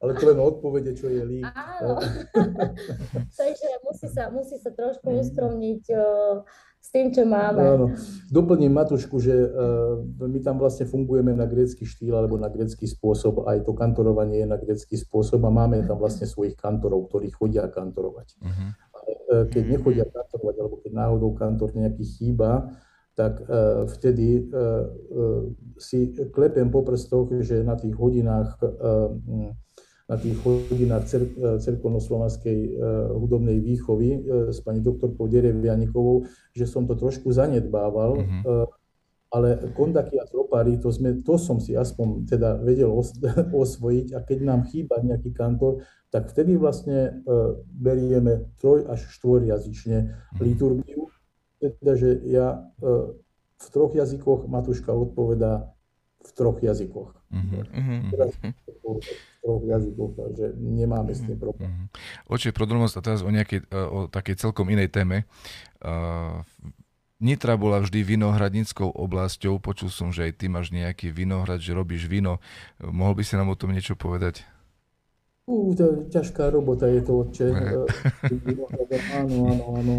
ale to len odpovede, čo je lík. Áno. Takže musí sa, musí sa trošku mm. ustromniť s tým, čo máme. Áno. Doplním Matušku, že uh, my tam vlastne fungujeme na grécky štýl alebo na grécky spôsob. Aj to kantorovanie je na grécky spôsob a máme tam vlastne svojich kantorov, ktorí chodia kantorovať. Uh-huh. keď nechodia kantorovať alebo keď náhodou kantor nejaký chýba, tak uh, vtedy uh, uh, si klepem po prstoch, že na tých hodinách na tých hodinách cer, cerkovnoslovanskej hudobnej výchovy s pani doktorkou Derevianikovou, že som to trošku zanedbával, mm-hmm. ale kondaky a tropári, to, sme, to som si aspoň teda vedel os, osvojiť a keď nám chýba nejaký kantor, tak vtedy vlastne berieme troj až štvorjazyčne mhm. liturgiu teda, že ja e, v troch jazykoch, Matuška odpovedá v troch jazykoch. Uh-huh. Teraz v troch jazykoch, takže nemáme s tým problém. Uh-huh. Oče, prodromosť a teraz o, nejakej, e, o takej celkom inej téme. Uh, Nitra bola vždy vinohradníckou oblasťou. Počul som, že aj ty máš nejaký vinohrad, že robíš víno. Mohol by si nám o tom niečo povedať? Uh, to, ťažká robota je to, otče. áno, áno, áno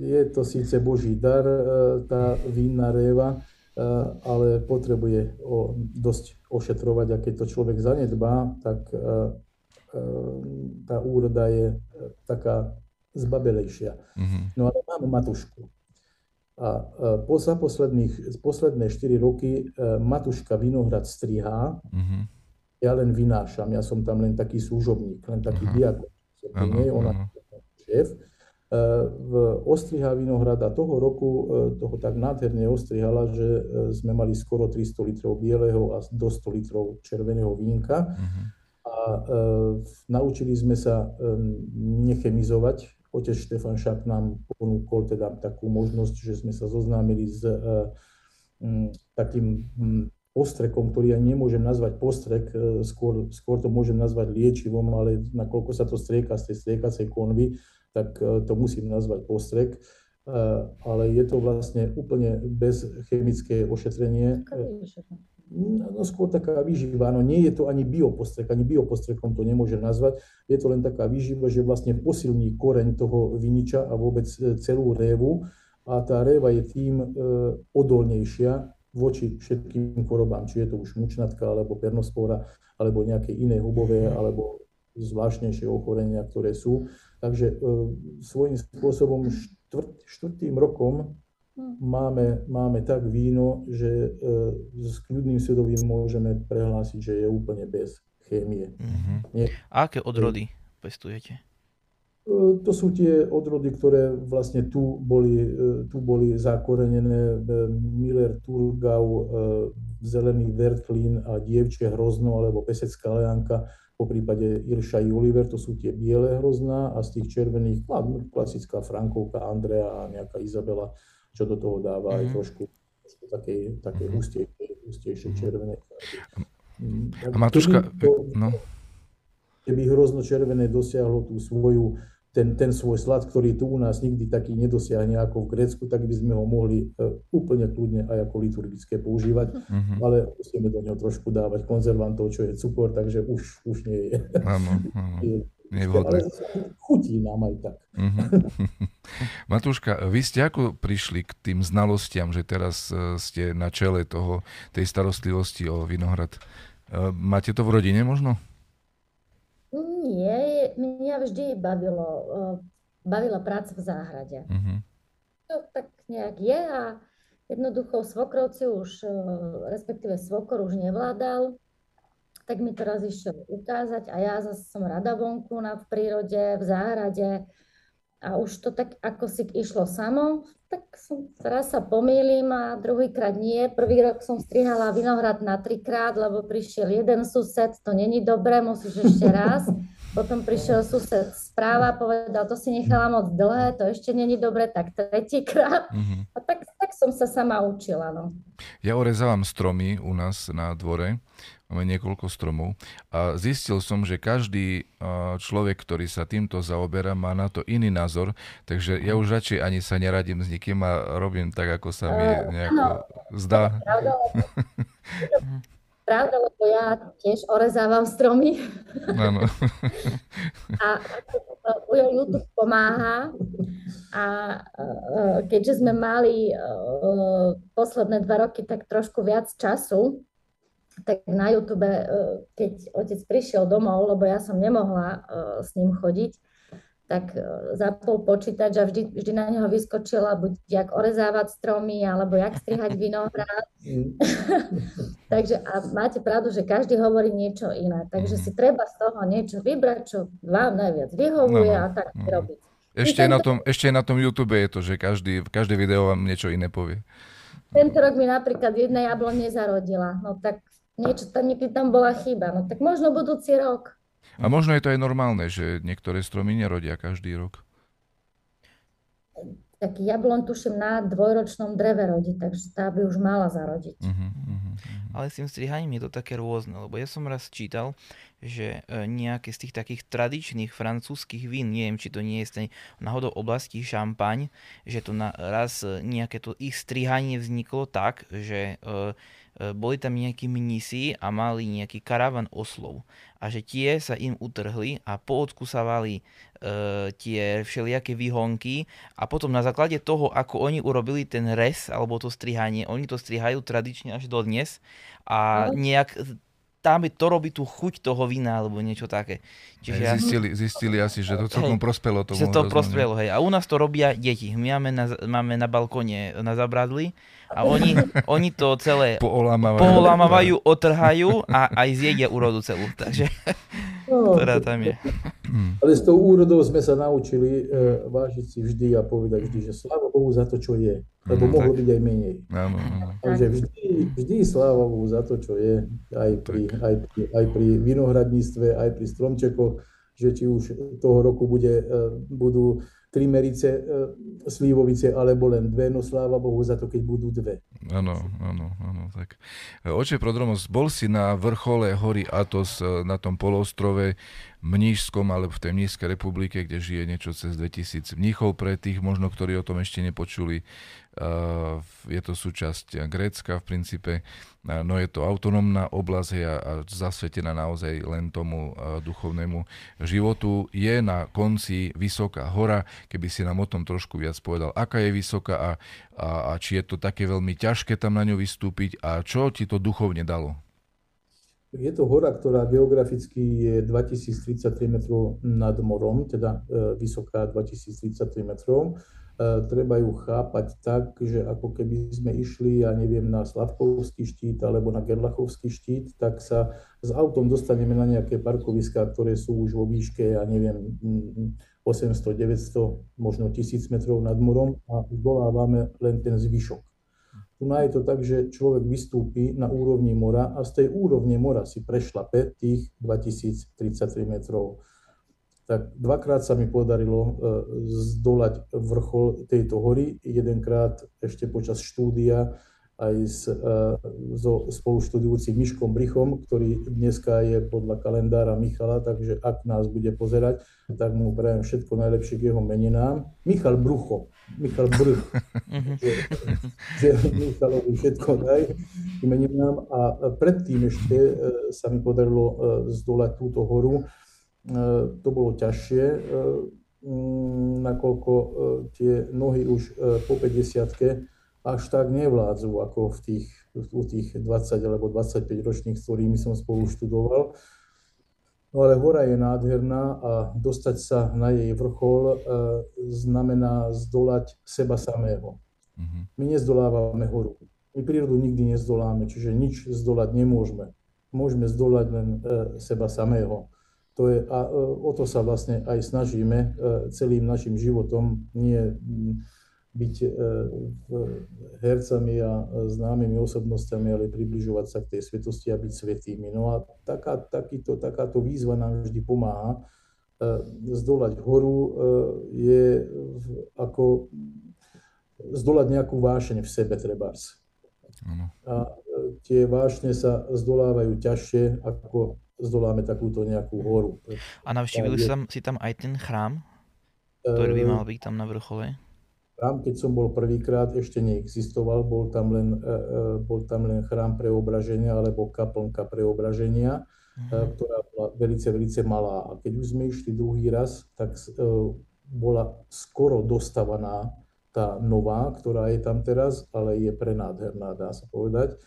je to síce Boží dar, e, tá vínna réva, e, ale potrebuje o, dosť ošetrovať a keď to človek zanedbá, tak e, tá úroda je taká zbabelejšia. Mm-hmm. No ale máme matušku. A po, za posledných, posledné 4 roky matuška Vinohrad strihá, mm-hmm. ja len vynášam, ja som tam len taký služobník, len taký diakon. Ona šéf. V Ostriha Vinohrada toho roku e, toho tak nádherne ostrihala, že e, sme mali skoro 300 litrov bieleho a do 100 litrov červeného vínka. Uh-huh. A e, naučili sme sa e, nechemizovať. Otec Štefan Šak nám ponúkol teda takú možnosť, že sme sa zoznámili s e, m, takým m, postrekom, ktorý ja nemôžem nazvať postrek, e, skôr, skôr to môžem nazvať liečivom, ale nakoľko sa to strieka z tej striekacej konvy, tak e, to musím nazvať postrek. ale je to vlastne úplne bez chemické ošetrenie. No skôr taká výživa, no nie je to ani biopostrek, ani biopostrekom to nemôže nazvať, je to len taká výživa, že vlastne posilní koreň toho viniča a vôbec e, celú révu a tá réva je tým e, odolnejšia voči všetkým chorobám, či je to už mučnatka, alebo pernospora, alebo nejaké iné hubové, mhm. alebo zvláštnejšie ochorenia, ktoré sú. Takže e, svojím spôsobom štvrt, štvrtým rokom Hm. máme, máme tak víno, že e, s kľudným svedomím môžeme prehlásiť, že je úplne bez chémie. Mm-hmm. Nie, A aké odrody e, pestujete? To sú tie odrody, ktoré vlastne tu boli, e, tu boli zakorenené. Miller, Turgau, Zelený Vertlín a Dievčie hrozno alebo Pesecká lejanka, po prípade Irša Juliver, to sú tie biele hrozná a z tých červených, klasická Frankovka, Andrea a nejaká Izabela čo do toho dáva mm-hmm. aj mhm. trošku, trošku takej, takej mm-hmm. hustejšej, hustejšej červenej A Matúška, no. Keby hrozno červené dosiahlo tú svoju, ten, ten svoj slad, ktorý tu u nás nikdy taký nedosiahne ako v Grécku, tak by sme ho mohli uh, úplne kľudne aj ako liturgické používať, mm-hmm. ale musíme do neho trošku dávať konzervantov, čo je cukor, takže už, už nie je. Áno, áno. Nevhodné. Ale chutí nám aj tak. Uh-huh. Matúška, vy ste ako prišli k tým znalostiam, že teraz e, ste na čele toho, tej starostlivosti o vinohrad? E, máte to v rodine možno? Nie, mňa vždy bavilo, e, bavila práca v záhrade. Uh-huh. To tak nejak je a jednoducho svokrovci už, respektíve svokor už nevládal tak mi to raz išiel ukázať a ja zase som rada vonku na, v prírode, v záhrade a už to tak ako si išlo samo, tak som, raz sa pomýlim a druhýkrát nie. Prvý rok som strihala vinohrad na trikrát, lebo prišiel jeden sused, to není dobré, musíš ešte raz. Potom prišiel sused správa, povedal, to si nechala moc dlhé, to ešte není dobre, tak tretíkrát. Mm-hmm. A tak, tak som sa sama učila. No. Ja orezávam stromy u nás na dvore máme niekoľko stromov a zistil som, že každý človek, ktorý sa týmto zaoberá, má na to iný názor, takže ja už radšej ani sa neradím s nikým a robím tak, ako sa mi nejako zdá. Pravda, lebo ja tiež orezávam stromy. Áno. a Ujo YouTube pomáha a keďže sme mali posledné dva roky tak trošku viac času, tak na YouTube, e, keď otec prišiel domov, lebo ja som nemohla e, s ním chodiť, tak e, zapol počítač a vždy, vždy na neho vyskočila buď jak orezávať stromy, alebo jak strihať vinohrad. Mm. Takže a máte pravdu, že každý hovorí niečo iné. Takže mm. si treba z toho niečo vybrať, čo vám najviac vyhovuje no, no. a tak no. robiť. Ešte aj, na tom, ešte na tom YouTube je to, že každý, každé video vám niečo iné povie. Tento rok mi napríklad jedna jablo nezarodila. No tak niečo tam, niekedy tam bola chyba. No tak možno budúci rok. A možno je to aj normálne, že niektoré stromy nerodia každý rok. Tak jablon tuším na dvojročnom dreve rodí, takže tá by už mala zarodiť. Uh-huh, uh-huh. Ale s tým strihaním je to také rôzne, lebo ja som raz čítal, že e, nejaké z tých takých tradičných francúzskych vín, neviem, či to nie je z tej náhodou oblasti šampaň, že to na, raz nejaké to ich strihanie vzniklo tak, že uh, E, boli tam nejakí mnisi a mali nejaký karavan oslov a že tie sa im utrhli a poodkusávali e, tie všelijaké výhonky a potom na základe toho, ako oni urobili ten res alebo to strihanie, oni to strihajú tradične až do dnes a nejak tam to robí tú chuť toho vína alebo niečo také. Čiže ja... zistili, zistili asi, že to celkom hej, prospelo tomu. Že to prospelo, hej. A u nás to robia deti. My máme na, máme na balkóne na zabradli a oni, oni to celé poolámavajú, poolámavajú otrhajú a aj zjedia úrodu celú. Takže no, ktorá tam je. Ale s tou úrodou sme sa naučili e, vážiť si vždy a povedať vždy, že sláva Bohu za to, čo je. Lebo mm, mohlo tak. byť aj menej. Áno, áno. Takže vždy, vždy sláva Bohu za to, čo je. Aj pri, aj pri, aj pri vinohradníctve, aj pri stromčekoch, že či už toho roku bude, e, budú tri merice e, slívovice alebo len dve, no sláva Bohu za to, keď budú dve. Áno, áno, áno. Tak. Oče Prodromos, bol si na vrchole hory Atos e, na tom polostrove Mnížskom alebo v tej Mnížskej republike, kde žije niečo cez 2000 mníchov pre tých možno, ktorí o tom ešte nepočuli. Je to súčasť Grécka v princípe, no je to autonómna oblasť a zasvetená naozaj len tomu duchovnému životu. Je na konci vysoká hora, keby si nám o tom trošku viac povedal, aká je vysoká a, a, a či je to také veľmi ťažké tam na ňu vystúpiť a čo ti to duchovne dalo? Je to hora, ktorá geograficky je 2033 metrov nad morom, teda e, vysoká 2033 metrov. E, treba ju chápať tak, že ako keby sme išli, ja neviem, na Slavkovský štít alebo na Gerlachovský štít, tak sa s autom dostaneme na nejaké parkoviská, ktoré sú už vo výške, ja neviem, 800, 900, možno 1000 metrov nad morom a zdolávame len ten zvyšok. Tu je to tak, že človek vystúpi na úrovni mora a z tej úrovne mora si prešlape tých 2033 metrov. Tak dvakrát sa mi podarilo e, zdolať vrchol tejto hory, jedenkrát ešte počas štúdia aj s, e, so spoluštudujúcim Miškom Brichom, ktorý dneska je podľa kalendára Michala, takže ak nás bude pozerať, tak mu prajem všetko najlepšie k jeho meninám. Michal Brucho, Michal Bruch, mhm. že, že Michalovi všetko daj k meninám a predtým ešte e, sa mi podarilo e, zdolať túto horu. To bolo ťažšie, nakoľko tie nohy už po 50 až tak nevládzu ako v tých, u tých 20 alebo 25 ročných, s ktorými som spolu študoval. No ale hora je nádherná a dostať sa na jej vrchol e, znamená zdolať seba samého. Mm-hmm. My nezdolávame horu. My prírodu nikdy nezdoláme, čiže nič zdolať nemôžeme. Môžeme zdolať len e, seba samého. To je, a e, o to sa vlastne aj snažíme e, celým našim životom, nie byť e, hercami a známymi osobnostiami, ale približovať sa k tej svetosti a byť svetými. No a taká, takýto, takáto výzva nám vždy pomáha. E, zdolať horu e, je ako zdolať nejakú vášeň v sebe trebárs. A tie vášne sa zdolávajú ťažšie, ako zdoláme takúto nejakú horu. A navštívili je... si tam aj ten chrám, ktorý by mal byť tam na vrchole? Chrám, keď som bol prvýkrát, ešte neexistoval, bol tam len, e, e, bol tam len chrám preobraženia alebo kaplnka preobraženia, mm-hmm. ktorá bola velice, velice malá. A keď už sme išli druhý raz, tak bola skoro dostavaná tá nová, ktorá je tam teraz, ale je prenádherná, dá sa povedať.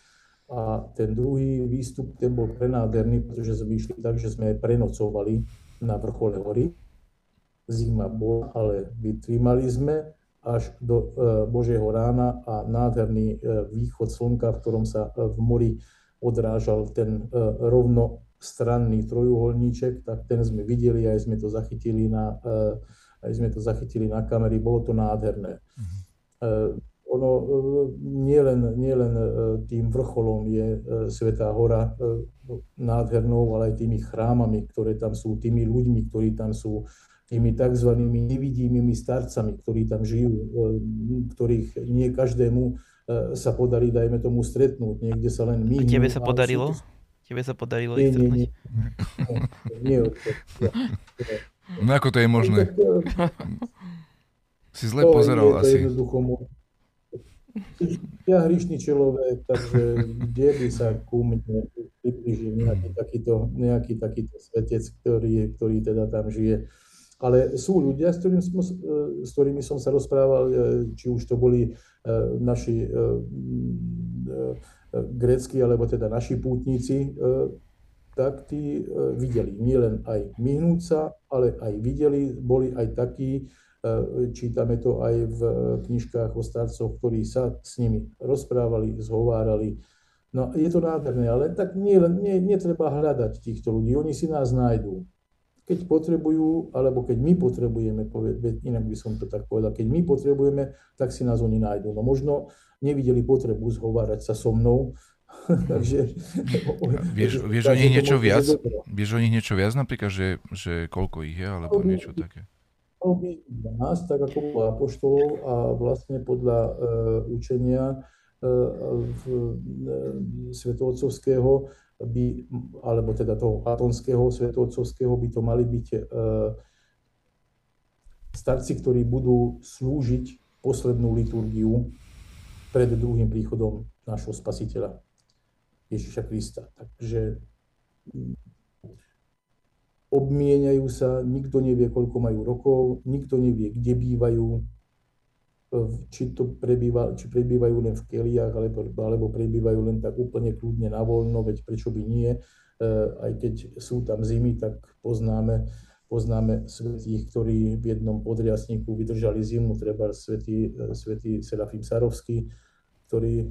A ten druhý výstup, ten bol prenádherný, pretože sme išli tak, že sme prenocovali na vrchole hory. Zima bola, ale vytrímali sme až do e, Božieho rána a nádherný e, východ slnka, v ktorom sa e, v mori odrážal ten rovnostranný trojuholníček, tak ten sme videli, aj sme to zachytili na, aj sme to zachytili na kamery, bolo to nádherné. Mm-hmm. Ono nie len, nie len tým vrcholom je Svetá hora nádhernou, ale aj tými chrámami, ktoré tam sú, tými ľuďmi, ktorí tam sú, tými tzv. nevidímymi starcami, ktorí tam žijú, e, ktorých nie každému e, sa podarí, dajme tomu, stretnúť. Niekde sa len my. Tebe sa podarilo? Tebe sa podarilo nie, ich stretnúť? Nie, nie. nie, no ako to je možné? Si zle pozeral asi. Ja hrišný človek, takže kde by sa ku mne približil nejaký takýto, nejaký takýto svetec, ktorý, ktorý teda tam žije. Ale sú ľudia, s ktorými, som, e, s ktorými som sa rozprával, e, či už to boli e, naši grécky, alebo teda naši pútnici, tak tí videli. Nielen aj myhnúť sa, ale aj videli, boli aj takí, čítame to aj v knižkách o starcoch, ktorí sa s nimi rozprávali, zhovárali. No je to nádherné, ale tak nie, nie, netreba hľadať týchto ľudí, oni si nás nájdú keď potrebujú, alebo keď my potrebujeme, inak by som to tak povedal, keď my potrebujeme, tak si nás oni nájdú. No možno nevideli potrebu zhovárať sa so mnou, takže... Vieš, vieš o nich niečo viac? Vieš o nich niečo viac napríklad, že, že koľko ich je, alebo by, niečo také? by 12, tak ako bolo apoštolov a vlastne podľa uh, učenia svetootcovského by, alebo teda toho atonského svetootcovského by to mali byť starci, ktorí budú slúžiť poslednú liturgiu pred druhým príchodom nášho spasiteľa Ježiša Krista. Takže obmieniajú sa, nikto nevie, koľko majú rokov, nikto nevie, kde bývajú, či, to prebýva, či prebývajú len v keliach, alebo, alebo prebývajú len tak úplne kľudne na voľno, veď prečo by nie. E, aj keď sú tam zimy, tak poznáme, poznáme svetých, ktorí v jednom podriasníku vydržali zimu, treba svetý, e, svetý Serafim Sarovský, ktorý e,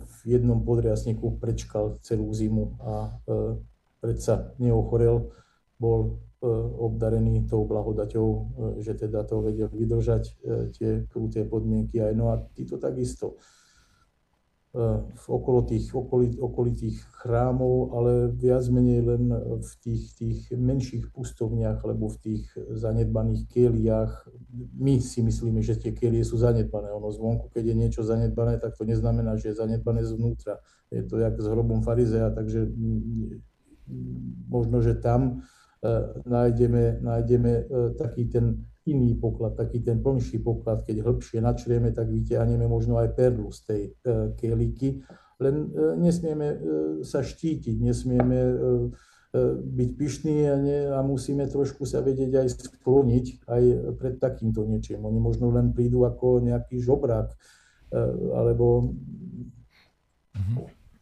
v jednom podriasníku prečkal celú zimu a predsa neochorel bol e, obdarený tou blahodaťou, e, že teda to vedel vydržať e, tie kruté podmienky aj. No a títo takisto v okolo tých okolitých, okolitých chrámov, ale viac menej len v tých, tých menších pustovniach alebo v tých zanedbaných keliach. My si myslíme, že tie kelie sú zanedbané. Ono zvonku, keď je niečo zanedbané, tak to neznamená, že je zanedbané zvnútra. Je to jak s hrobom farizea, takže možno, že tam nájdeme, nájdeme e, taký ten iný poklad, taký ten plnší poklad, keď hĺbšie načrieme, tak vyťahneme možno aj perlu z tej e, keliky. Len nesmieme sa štítiť, nesmieme byť pyšní a, ne, a musíme trošku sa vedieť aj skloniť aj pred takýmto niečím. Oni možno len prídu ako nejaký žobrák, alebo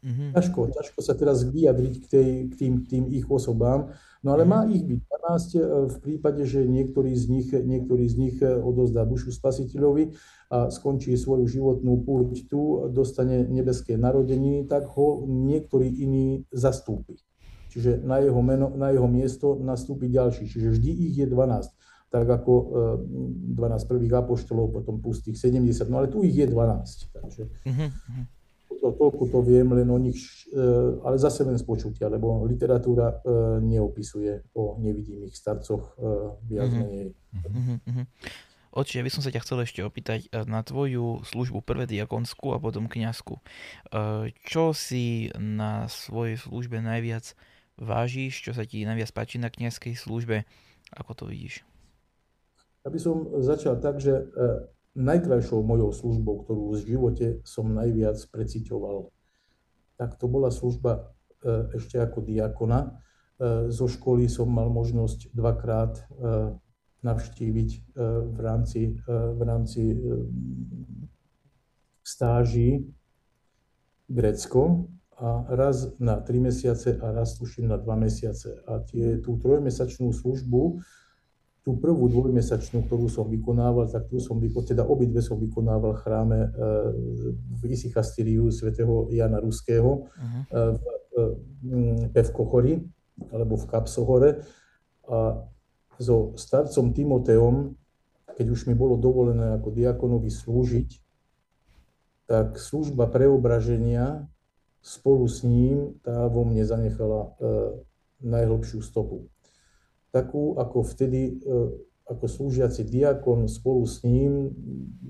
mm-hmm. ťažko, ťažko sa teraz vyjadriť k, tej, k tým, tým ich osobám, No ale má ich byť 12 e, v prípade, že niektorý z nich, niektorý z nich e, odozdá dušu spasiteľovi a skončí svoju životnú púť tu, dostane nebeské narodeniny, tak ho niektorý iný zastúpi. Čiže na jeho, meno, na jeho miesto nastúpi ďalší. Čiže vždy ich je 12 tak ako 12 e, prvých apoštolov, potom pustých 70, no ale tu ich je 12. Takže, uh-huh to, toľko to viem len o nich, e, ale zase len z počutia, lebo literatúra e, neopisuje o nevidimých starcoch e, viac mm-hmm. menej. Mm-hmm. Oči, ja by som sa ťa chcel ešte opýtať na tvoju službu prvé diakonskú a potom kňazku. Čo si na svojej službe najviac vážiš, čo sa ti najviac páči na kňazskej službe? Ako to vidíš? Ja by som začal tak, že najkrajšou mojou službou, ktorú v živote som najviac preciťoval, tak to bola služba e, ešte ako diakona. E, zo školy som mal možnosť dvakrát e, navštíviť v rámci, v rámci stáží Grécko a raz na tri mesiace a raz tuším na dva mesiace. A tie, tú trojmesačnú službu tú prvú dvojmesačnú, ktorú som vykonával, tak tu som teda obidve som vykonával v chráme e, v Isichastiriu svätého Jana Ruského uh-huh. v Pevkochori, alebo v Kapsohore. A so starcom Timoteom, keď už mi bolo dovolené ako diakonovi slúžiť, tak služba preobraženia spolu s ním, tá vo mne zanechala najhlbšiu stopu takú, ako vtedy, e, ako slúžiaci diakon spolu s ním,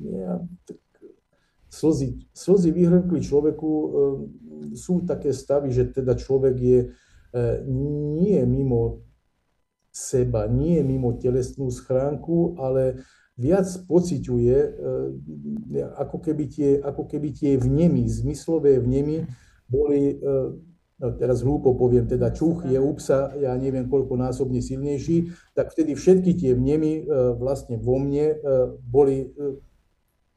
ja, tak slzy, slzy vyhrkli človeku, e, sú také stavy, že teda človek je e, nie mimo seba, nie mimo telesnú schránku, ale viac pociťuje, ako keby tie, ako keby tie vnemy, zmyslové vnemy boli teraz hlúpo poviem, teda čuch je u psa, ja neviem koľko násobne silnejší, tak vtedy všetky tie vnemy e, vlastne vo mne e, boli e,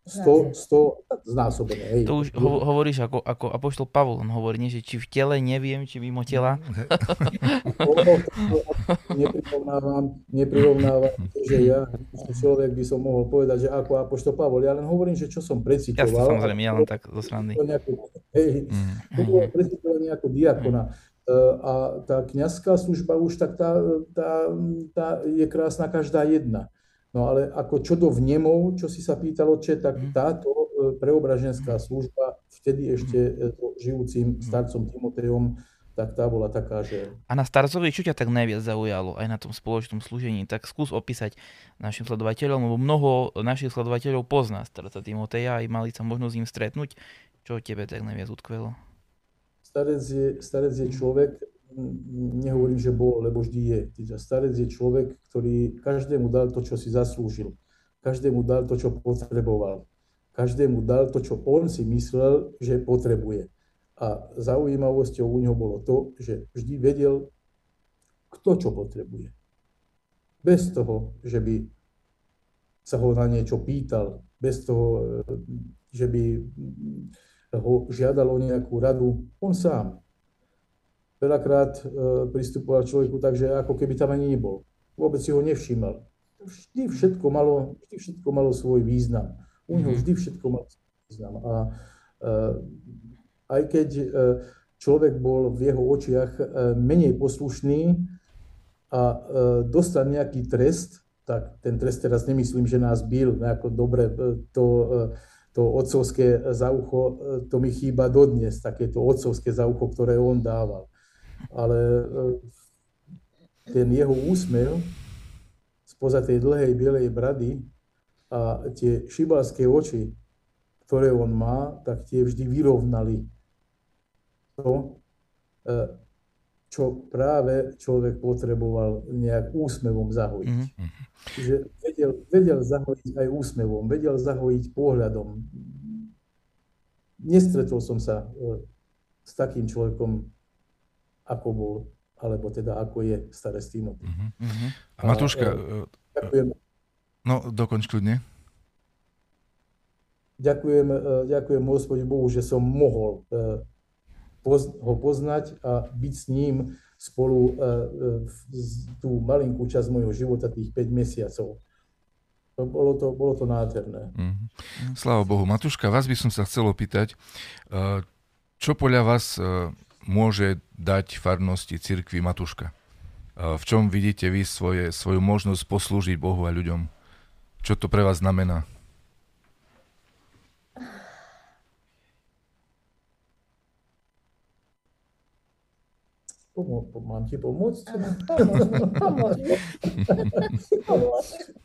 100, 100 znásobené. Hej. To už ho, hovoríš ako, ako apoštol Pavol, on hovorí, nie, že či v tele neviem, či mimo tela. neprirovnávam, neprirovnávam, že ja, človek by som mohol povedať, že ako apoštol Pavol, ja len hovorím, že čo som precitoval. Ja samozrejme, ja len tak zo srandy. Hej, mm. to bolo precitovanie ako diakona. E, a tá kniazská služba už tak tá, tá, tá je krásna každá jedna. No ale ako čo do vnemov, čo si sa pýtal oče, tak mhm. táto e, preobraženská služba vtedy ešte e, žijúcim mhm. starcom Timotejom, tak tá bola taká, že... A na starcovi čo ťa tak najviac zaujalo aj na tom spoločnom slúžení? Tak skús opísať našim sledovateľom, lebo mnoho našich sledovateľov pozná starca Timoteja aj mali sa možnosť s ním stretnúť. Čo tebe tak najviac utkvelo? Starec je, starec je človek, nehovorím, že bol, lebo vždy je. Starec je človek, ktorý každému dal to, čo si zaslúžil. Každému dal to, čo potreboval. Každému dal to, čo on si myslel, že potrebuje. A zaujímavosťou u neho bolo to, že vždy vedel, kto čo potrebuje. Bez toho, že by sa ho na niečo pýtal, bez toho, že by ho žiadal o nejakú radu, on sám. Veľakrát e, pristupoval človeku tak, že ako keby tam ani nebol. Vôbec si ho nevšímal. Vždy všetko malo, vždy všetko malo svoj význam. U neho mhm. vždy všetko malo svoj význam. A e, aj keď e, človek bol v jeho očiach menej poslušný a dostal nejaký trest, tak ten trest teraz nemyslím, že nás bil, nejako dobre to to otcovské za ucho, e, to mi chýba dodnes, takéto otcovské za ucho, ktoré on dával. Ale e, ten jeho úsmev spoza tej dlhej bielej brady a tie šibalské oči, ktoré on má, tak tie vždy vyrovnali to, e, čo práve človek potreboval nejak úsmevom zahojiť. Mm-hmm. Čiže vedel, vedel zahojiť aj úsmevom, vedel zahojiť pohľadom. Nestretol som sa e, s takým človekom, ako bol, alebo teda ako je staré Timothy. Uh-huh. A Matúška, a, e, ďakujem. No, dokonč kľudne. Ďakujem, e, ďakujem Hospodi Bohu, že som mohol ho poznať a byť s ním spolu tú malinkú časť môjho života, tých 5 mesiacov. To bolo, to, bolo to nádherné. Mm. Sláva Bohu. Matuška, vás by som sa chcel opýtať, čo podľa vás môže dať farnosti cirkvi Matuška? V čom vidíte vy svoje, svoju možnosť poslúžiť Bohu a ľuďom? Čo to pre vás znamená? mám ti pomôcť?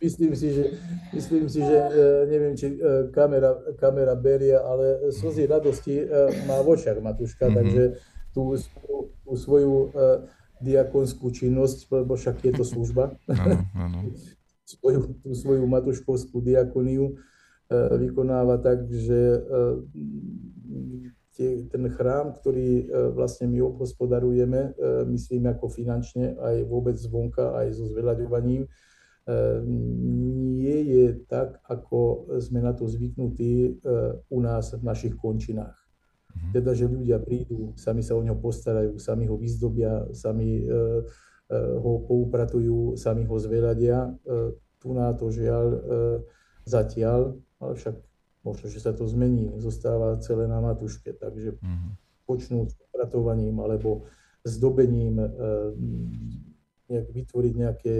myslím si, že, myslím si, že e, neviem, či e, kamera, kamera berie, ale slzy radosti e, má v očiach Matuška, mm-hmm. takže tú, tú svoju diakonskú činnosť, lebo však je to služba, svoju, tú svoju matuškovskú diakoniu vykonáva tak, že tie, ten chrám, ktorý vlastne my obhospodarujeme, myslím ako finančne, aj vôbec zvonka, aj so zveľaďovaním, nie je tak, ako sme na to zvyknutí u nás v našich končinách. Mhm. Teda, že ľudia prídu, sami sa o neho postarajú, sami ho vyzdobia, sami ho poupratujú, sami ho zveľadia. Tu na to žiaľ zatiaľ, ale však Možno, že sa to zmení, zostáva celé na matuške, takže mm-hmm. počnú s upratovaním alebo zdobením, e, nejak vytvoriť nejaké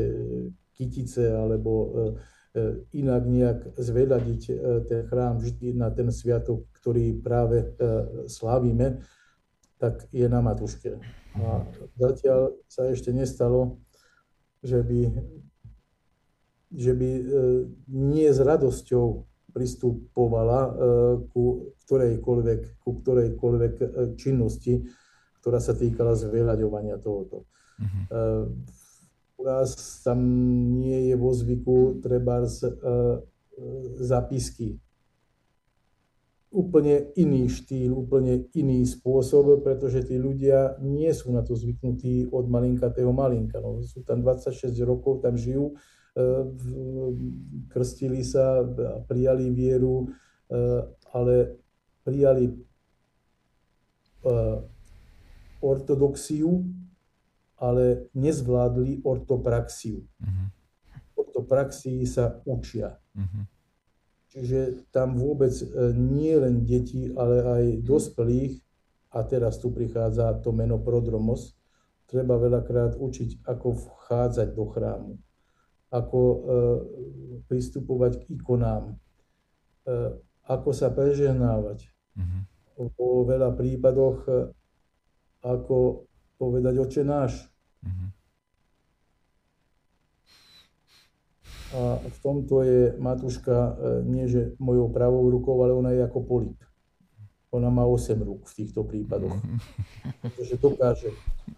kytice alebo e, e, inak nejak zveľadiť ten chrám vždy na ten sviatok, ktorý práve slávime, tak je na matuške. A zatiaľ sa ešte nestalo, že by, že by nie s radosťou pristupovala e, ku ktorejkoľvek, ku ktorejkoľvek e, činnosti, ktorá sa týkala zveľaďovania tohoto. Uh-huh. U nás tam nie je vo zvyku treba zapisky. Úplne iný štýl, úplne iný spôsob, pretože tí ľudia nie sú na to zvyknutí od malinkatého malinka. No, sú tam 26 rokov, tam žijú, krstili sa a prijali vieru, e, ale prijali e, ortodoxiu, ale nezvládli ortopraxiu. Uh-huh. Ortopraxii sa učia. Uh-huh. Čiže tam vôbec e, nie len deti, ale aj dospelých, a teraz tu prichádza to meno prodromos, treba veľakrát učiť, ako vchádzať do chrámu ako e, pristupovať k ikonám, e, ako sa prežehnávať. Mm-hmm. Po veľa prípadoch, ako povedať oče náš. A v tomto je Matuška nie že mojou pravou rukou, ale ona je ako polip. ona má 8 rúk v týchto prípadoch. Pretože dokáže,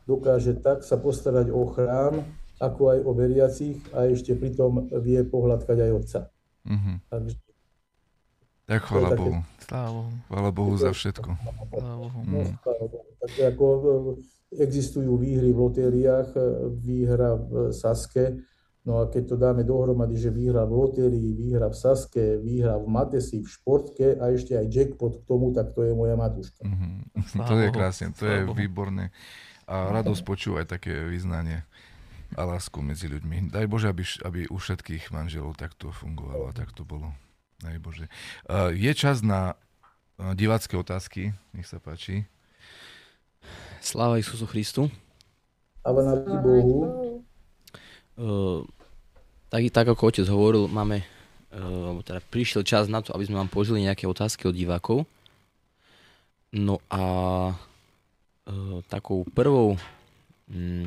dokáže tak sa postarať o chrám, ako aj o veriacich a ešte pritom vie pohľadkať aj otca. Mm-hmm. Takže tak chvála Bohu. Chvála Bohu. Chvála Bohu za všetko. Chvála Bohu. No, Bohu. Takže ako e, existujú výhry v lotériách, e, výhra v Saske, No a keď to dáme dohromady, že výhra v lotérii, výhra v Saske, výhra v Matesi, v športke a ešte aj jackpot k tomu, tak to je moja matuška. Mm-hmm. To je krásne, to je výborné. A radosť počúvať také vyznanie a lásku medzi ľuďmi. Daj Bože, aby, aby u všetkých manželov takto fungovalo a takto bolo. Daj Bože. Je čas na divácké otázky. Nech sa páči. Sláva Isusu Christu. A na Bohu. Uh, tak, tak ako otec hovoril, máme, uh, teda prišiel čas na to, aby sme vám položili nejaké otázky od divákov. No a uh, takou prvou, um,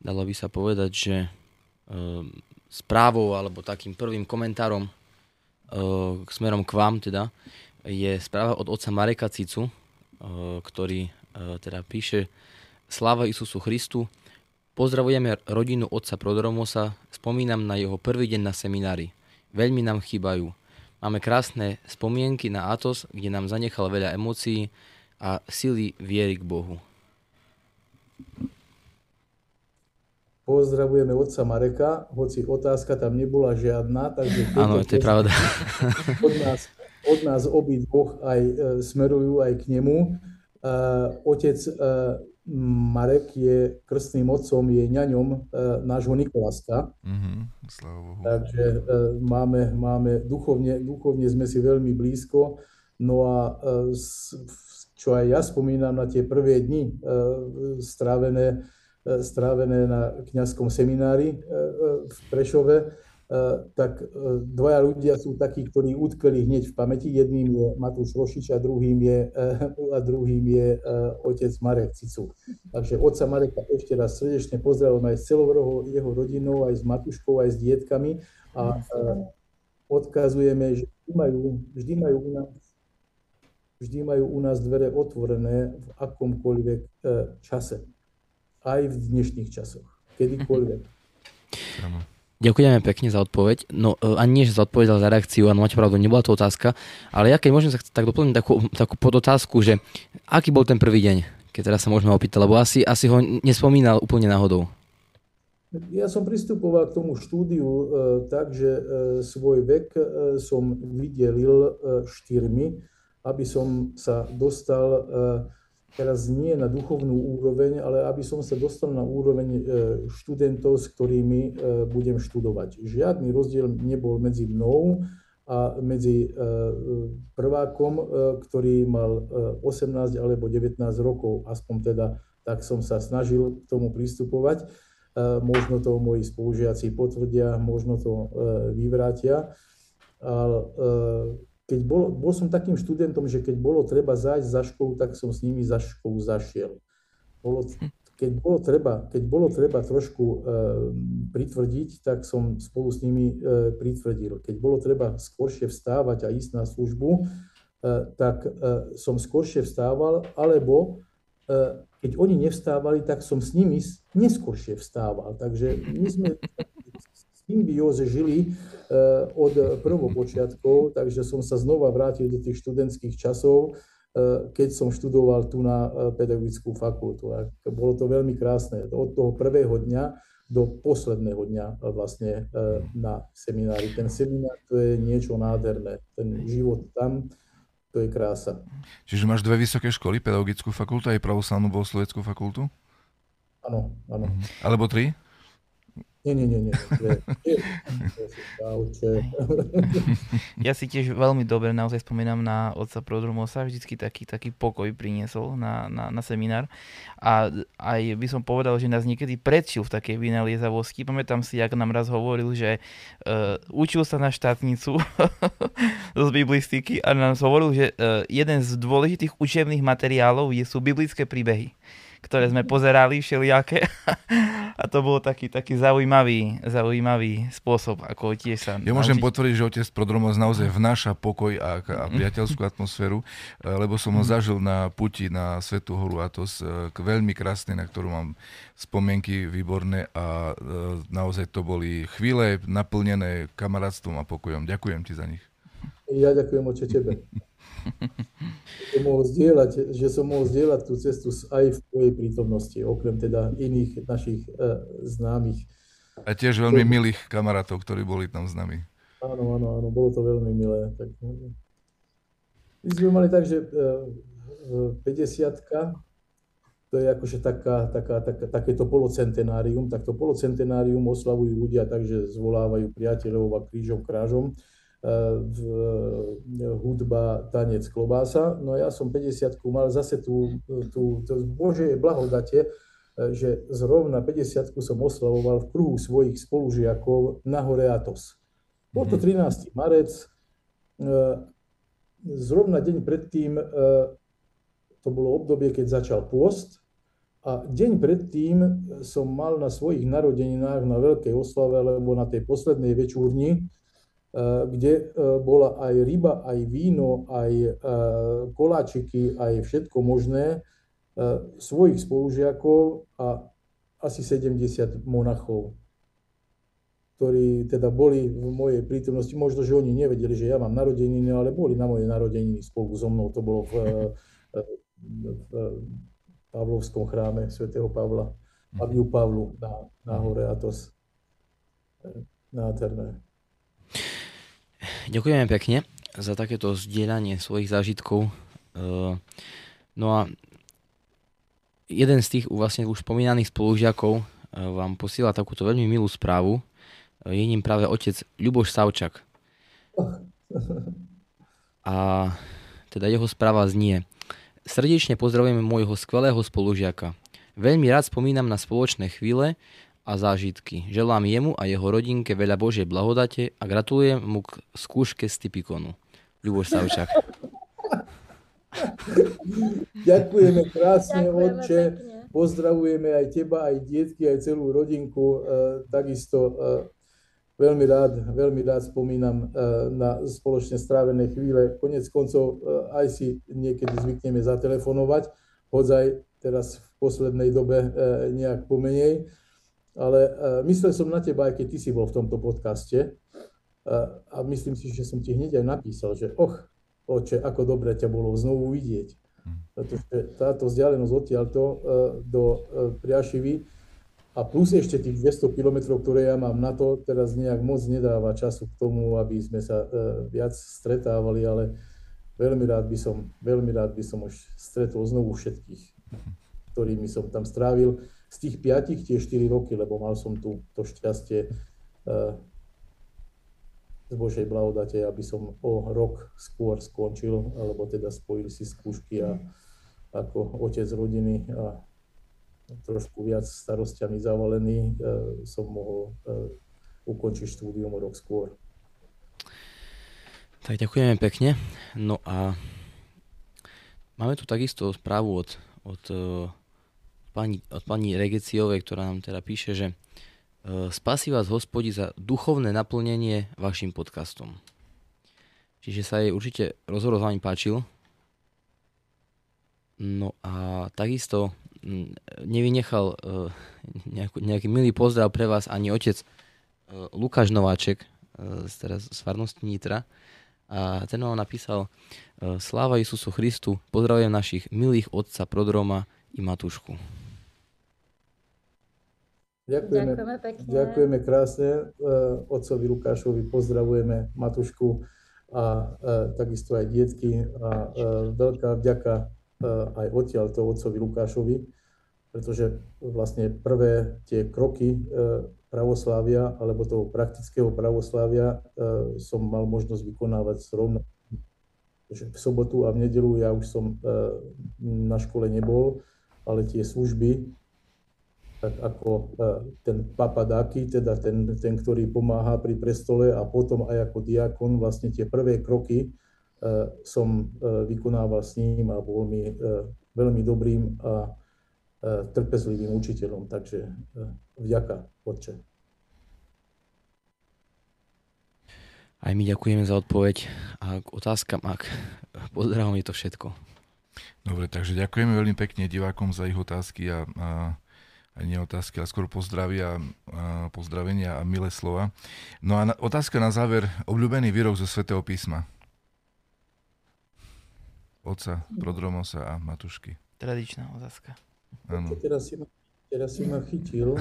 dalo by sa povedať, že uh, správou alebo takým prvým komentárom uh, smerom k vám teda je správa od otca Mareka Cicu, uh, ktorý uh, teda píše Sláva Isusu Christu, Pozdravujeme rodinu otca Prodromosa, spomínam na jeho prvý deň na seminári. Veľmi nám chýbajú. Máme krásne spomienky na Atos, kde nám zanechal veľa emócií a sily viery k Bohu. Pozdravujeme otca Mareka, hoci otázka tam nebola žiadna, takže... Áno, to je pravda. Od nás, od nás obidvoch aj e, smerujú aj k nemu. Uh, otec uh, Marek je krstným otcom, je ňaňom e, nášho Nikolaska. Mm-hmm, Takže e, máme, máme duchovne, duchovne sme si veľmi blízko. No a e, čo aj ja spomínam na tie prvé dni e, strávené, e, strávené na kňazskom seminári e, e, v Prešove, tak eh, dvaja ľudia sú takí, ktorí utkeli hneď v pamäti. Jedným je Matúš Rošič a druhým je, eh, a druhým je otec Marek Cicu. Takže otca Mareka ešte raz srdečne pozdravujem aj s celou jeho rodinou, aj s Matúškou, aj s dietkami a odkazujeme, že vždy majú, vždy majú u nás vždy majú u nás dvere otvorené v akomkoľvek čase. Aj v dnešných časoch. Kedykoľvek. Ďakujeme pekne za odpoveď. No e, ani nie, že za odpoveď, ale za reakciu. Áno, máte pravdu, nebola to otázka. Ale ja keď môžem tak doplniť takú, takú podotázku, že aký bol ten prvý deň, keď teraz sa môžeme opýtať, lebo asi, asi ho nespomínal úplne náhodou. Ja som pristupoval k tomu štúdiu e, tak, že e, svoj vek e, som vydelil e, štyrmi, aby som sa dostal e, teraz nie na duchovnú úroveň, ale aby som sa dostal na úroveň e, študentov, s ktorými e, budem študovať. Žiadny rozdiel nebol medzi mnou a medzi e, prvákom, ktorý mal 18 alebo 19 rokov, aspoň teda tak som sa snažil k tomu pristupovať. Možno to moji spolužiaci potvrdia, možno to vyvrátia. Ale keď bol, bol som takým študentom, že keď bolo treba zájsť za školu, tak som s nimi za školu zašiel. Bolo, keď, bolo treba, keď bolo treba trošku e, pritvrdiť, tak som spolu s nimi e, pritvrdil. Keď bolo treba skôršie vstávať a ísť na službu, e, tak som skôršie vstával, alebo keď oni nevstávali, tak som s nimi neskôršie vstával. Takže my sme symbióze žili eh, od prvopočiatkov, takže som sa znova vrátil do tých študentských časov, eh, keď som študoval tu na eh, pedagogickú fakultu. A bolo to veľmi krásne. Od toho prvého dňa do posledného dňa vlastne na seminári. Ten seminár to je niečo nádherné. Ten život tam, to je krása. Čiže máš dve vysoké školy, pedagogickú fakultu a aj pravoslavnú bohosloveckú fakultu? Áno, áno. Alebo tri? Nie, nie, nie, nie. Ja si tiež veľmi dobre naozaj spomínam na otca Prodrumosa, vždycky taký, taký pokoj priniesol na, na, na seminár. A aj by som povedal, že nás niekedy predčil v takej vynaliezavosti. Pamätám si, ako nám raz hovoril, že uh, učil sa na štátnicu z biblistiky a nám hovoril, že uh, jeden z dôležitých učebných materiálov je, sú biblické príbehy ktoré sme pozerali všelijaké. A to bol taký, taký zaujímavý, zaujímavý spôsob, ako tiež sa Ja môžem naučiť. potvrdiť, že otec Prodromos naozaj vnáša pokoj a, a priateľskú atmosféru, eh, lebo som ho zažil na puti na Svetú horu Atos, eh, veľmi krásne, na ktorú mám spomienky výborné a naozaj to boli chvíle naplnené kamarátstvom a pokojom. Ďakujem ti za nich. Ja ďakujem oče tebe. Že som mohol zdieľať, že som mohol zdieľať tú cestu aj v tvojej prítomnosti, okrem teda iných našich uh, známych. A tiež veľmi milých kamarátov, ktorí boli tam s nami. Áno, áno, áno, bolo to veľmi milé. Tak, my sme mali tak, že uh, 50 to je akože taká, taká, taká, takéto polocentenárium, tak to polocentenárium oslavujú ľudia, takže zvolávajú priateľov a krížom krážom v hudba, tanec, klobása. No ja som 50 mal zase tú, tú, tú Božie blahodate, že zrovna 50 som oslavoval v kruhu svojich spolužiakov na hore Atos. Bol to 13. Mhm. marec, zrovna deň predtým to bolo obdobie, keď začal pôst a deň predtým som mal na svojich narodeninách na veľkej oslave, alebo na tej poslednej večúrni, kde eh, bola aj ryba, aj víno, aj eh, koláčiky, aj všetko možné, svojich spolužiakov a asi 70 monachov, ktorí teda boli v mojej prítomnosti. Možno, že oni nevedeli, že ja mám narodeniny, ale boli na moje narodeniny spolu so mnou. To bolo v, v Pavlovskom chráme svätého Pavla, Abiu Pavlu na, na hore Atos. Nádherné. Ďakujeme pekne za takéto zdieľanie svojich zážitkov. Eh, no a jeden z tých vlastne už spomínaných spolužiakov eh, vám posiela takúto veľmi milú správu. Eh, je ním práve otec Ľuboš Savčak. A teda jeho správa znie. Srdečne pozdravujeme môjho skvelého spolužiaka. Veľmi rád spomínam na spoločné chvíle, a zážitky. Želám jemu a jeho rodinke veľa Božej blahodate a gratulujem mu k skúške z typikonu. Ľuboš Savčák. Ďakujeme krásne, Ďakujeme otče. Pekne. Pozdravujeme aj teba, aj dietky, aj celú rodinku. E, takisto e, veľmi rád, veľmi rád spomínam e, na spoločne strávené chvíle. Konec koncov e, aj si niekedy zvykneme zatelefonovať, hodzaj teraz v poslednej dobe e, nejak pomenej ale uh, myslel som na teba, aj keď ty si bol v tomto podcaste uh, a myslím si, že som ti hneď aj napísal, že och, oče, ako dobre ťa bolo znovu vidieť. Hm. Pretože táto vzdialenosť odtiaľto uh, do Priašivy a plus ešte tých 200 kilometrov, ktoré ja mám na to, teraz nejak moc nedáva času k tomu, aby sme sa viac stretávali, ale veľmi rád by som, veľmi rád by som už stretol znovu všetkých, hm. ktorými som tam strávil z tých piatich tie 4 roky, lebo mal som tu to šťastie uh, z Božej blahodate, aby som o rok skôr skončil, alebo teda spojili si skúšky a ako otec rodiny a trošku viac starostiami zavalený uh, som mohol uh, ukončiť štúdium o rok skôr. Tak ďakujeme pekne. No a máme tu takisto správu od, od pani, od pani Regeciovej, ktorá nám teda píše, že e, spasí vás hospodi za duchovné naplnenie vašim podcastom. Čiže sa jej určite rozhovor s vami páčil. No a takisto nevynechal e, nejaký, nejaký milý pozdrav pre vás ani otec e, Lukáš Nováček teraz z farnosti Nitra. A ten vám napísal Sláva Isusu Christu, pozdravujem našich milých otca Prodroma i Matušku. Ďakujeme, ďakujeme pekne. Ďakujeme krásne uh, otcovi Lukášovi, pozdravujeme Matušku a uh, takisto aj dietky a uh, veľká vďaka aj odtiaľto otcovi Lukášovi, pretože vlastne prvé tie kroky pravoslávia alebo toho praktického pravoslávia som mal možnosť vykonávať zrovna v sobotu a v nedelu ja už som na škole nebol, ale tie služby tak ako e, ten papadáky, teda ten, ten, ktorý pomáha pri prestole a potom aj ako diakon, vlastne tie prvé kroky e, som e, vykonával s ním a bol mi veľmi dobrým a trpezlivým učiteľom. Takže vďaka, Otče. Aj my ďakujeme za odpoveď a k otázkam a k pozdravom je to všetko. Dobre, takže ďakujeme veľmi pekne divákom za ich otázky a a nie otázky, ale skôr pozdravia, a pozdravenia a milé slova. No a na, otázka na záver. Obľúbený výrok zo Svetého písma. Oca, Prodromosa a Matušky. Tradičná otázka. Áno. Teraz si ma, teraz si ma chytil.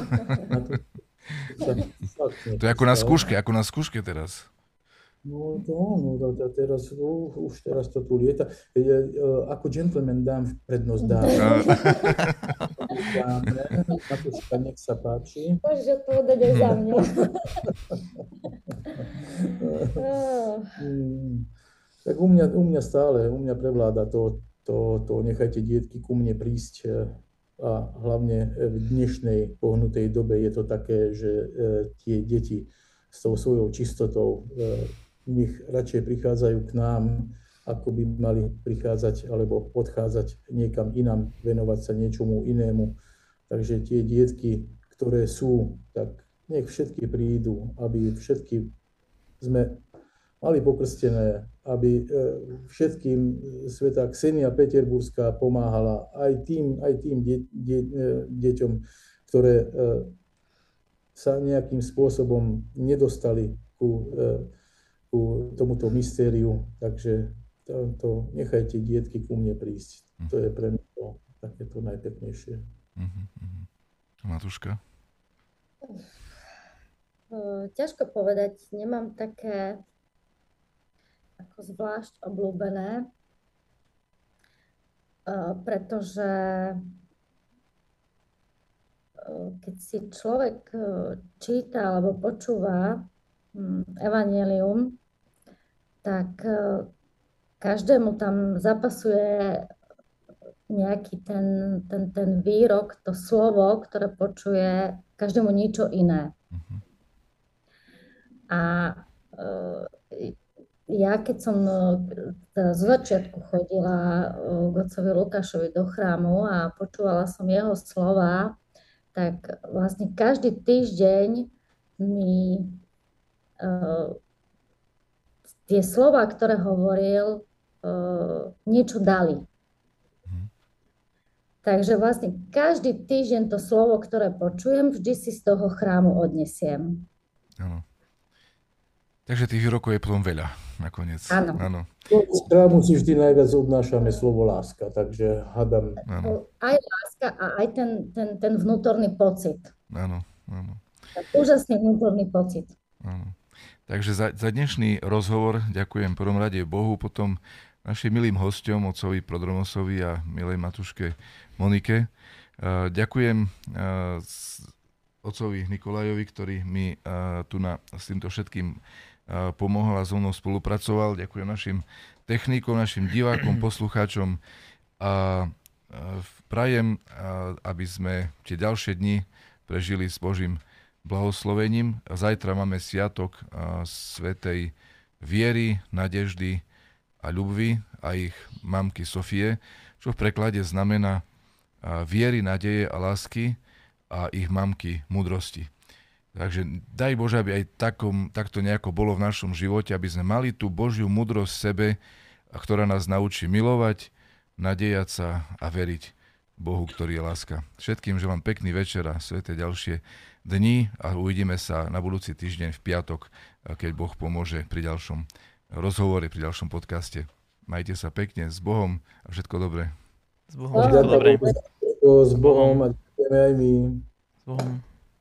To je ako na skúške, ako na skúške teraz. No to áno, teraz, uh, už teraz to tu lieta. Ja, uh, ako gentleman dám prednosť dám. Dáme, Matuška, nech sa páči. Môžeš odpovedať aj za mňa. Tak u mňa, u mňa stále, u mňa prevláda to, to, to nechajte dietky ku mne prísť a hlavne v dnešnej pohnutej dobe je to také, že tie deti s tou svojou čistotou nech radšej prichádzajú k nám, ako by mali prichádzať alebo odchádzať niekam inám, venovať sa niečomu inému. Takže tie dietky, ktoré sú, tak nech všetky prídu, aby všetky sme mali pokrstené, aby e, všetkým sveta Ksenia Peterburská pomáhala aj tým, aj tým de, de, e, deťom, ktoré e, sa nejakým spôsobom nedostali ku ku tomuto mystériu, takže to, to nechajte dietky ku mne prísť. To je pre mňa to takéto najpeknejšie. Uh-huh, uh-huh. Matúška? Ťažko povedať, nemám také ako zvlášť obľúbené, pretože keď si človek číta alebo počúva evanelium, tak e, každému tam zapasuje nejaký ten, ten, ten výrok, to slovo, ktoré počuje každému niečo iné. Uh-huh. A e, ja keď som e, z začiatku chodila k otcovi Lukášovi do chrámu a počúvala som jeho slova, tak vlastne každý týždeň mi tie slova, ktoré hovoril, uh, niečo dali. Mhm. Takže vlastne každý týždeň to slovo, ktoré počujem, vždy si z toho chrámu odnesiem. Áno. Takže tých výrokov je potom veľa nakoniec. Áno. Áno. Z chrámu si vždy najviac odnášame slovo láska, takže hadam. Áno. Aj láska a aj ten, ten, ten vnútorný pocit. Áno, áno. Úžasný vnútorný pocit. Áno. Takže za, za dnešný rozhovor ďakujem prvom rade Bohu, potom našim milým hostom, otcovi Prodromosovi a milej matuške Monike. Ďakujem otcovi Nikolajovi, ktorý mi tu na, s týmto všetkým pomohol a so mnou spolupracoval. Ďakujem našim technikom, našim divákom, poslucháčom a prajem, aby sme tie ďalšie dni prežili s Božím blahoslovením. Zajtra máme sviatok svetej viery, nadeždy a ľubvy a ich mamky Sofie, čo v preklade znamená viery, nadeje a lásky a ich mamky múdrosti. Takže daj Bože, aby aj takom, takto nejako bolo v našom živote, aby sme mali tú Božiu múdrosť v sebe, ktorá nás naučí milovať, nadejať sa a veriť Bohu, ktorý je láska. Všetkým želám pekný večer a sveté ďalšie dní a uvidíme sa na budúci týždeň v piatok, keď Boh pomôže pri ďalšom rozhovore, pri ďalšom podcaste. Majte sa pekne, s Bohom a všetko dobré. S Bohom, všetko dobré. S Bohom a ďakujeme aj my. S Bohom.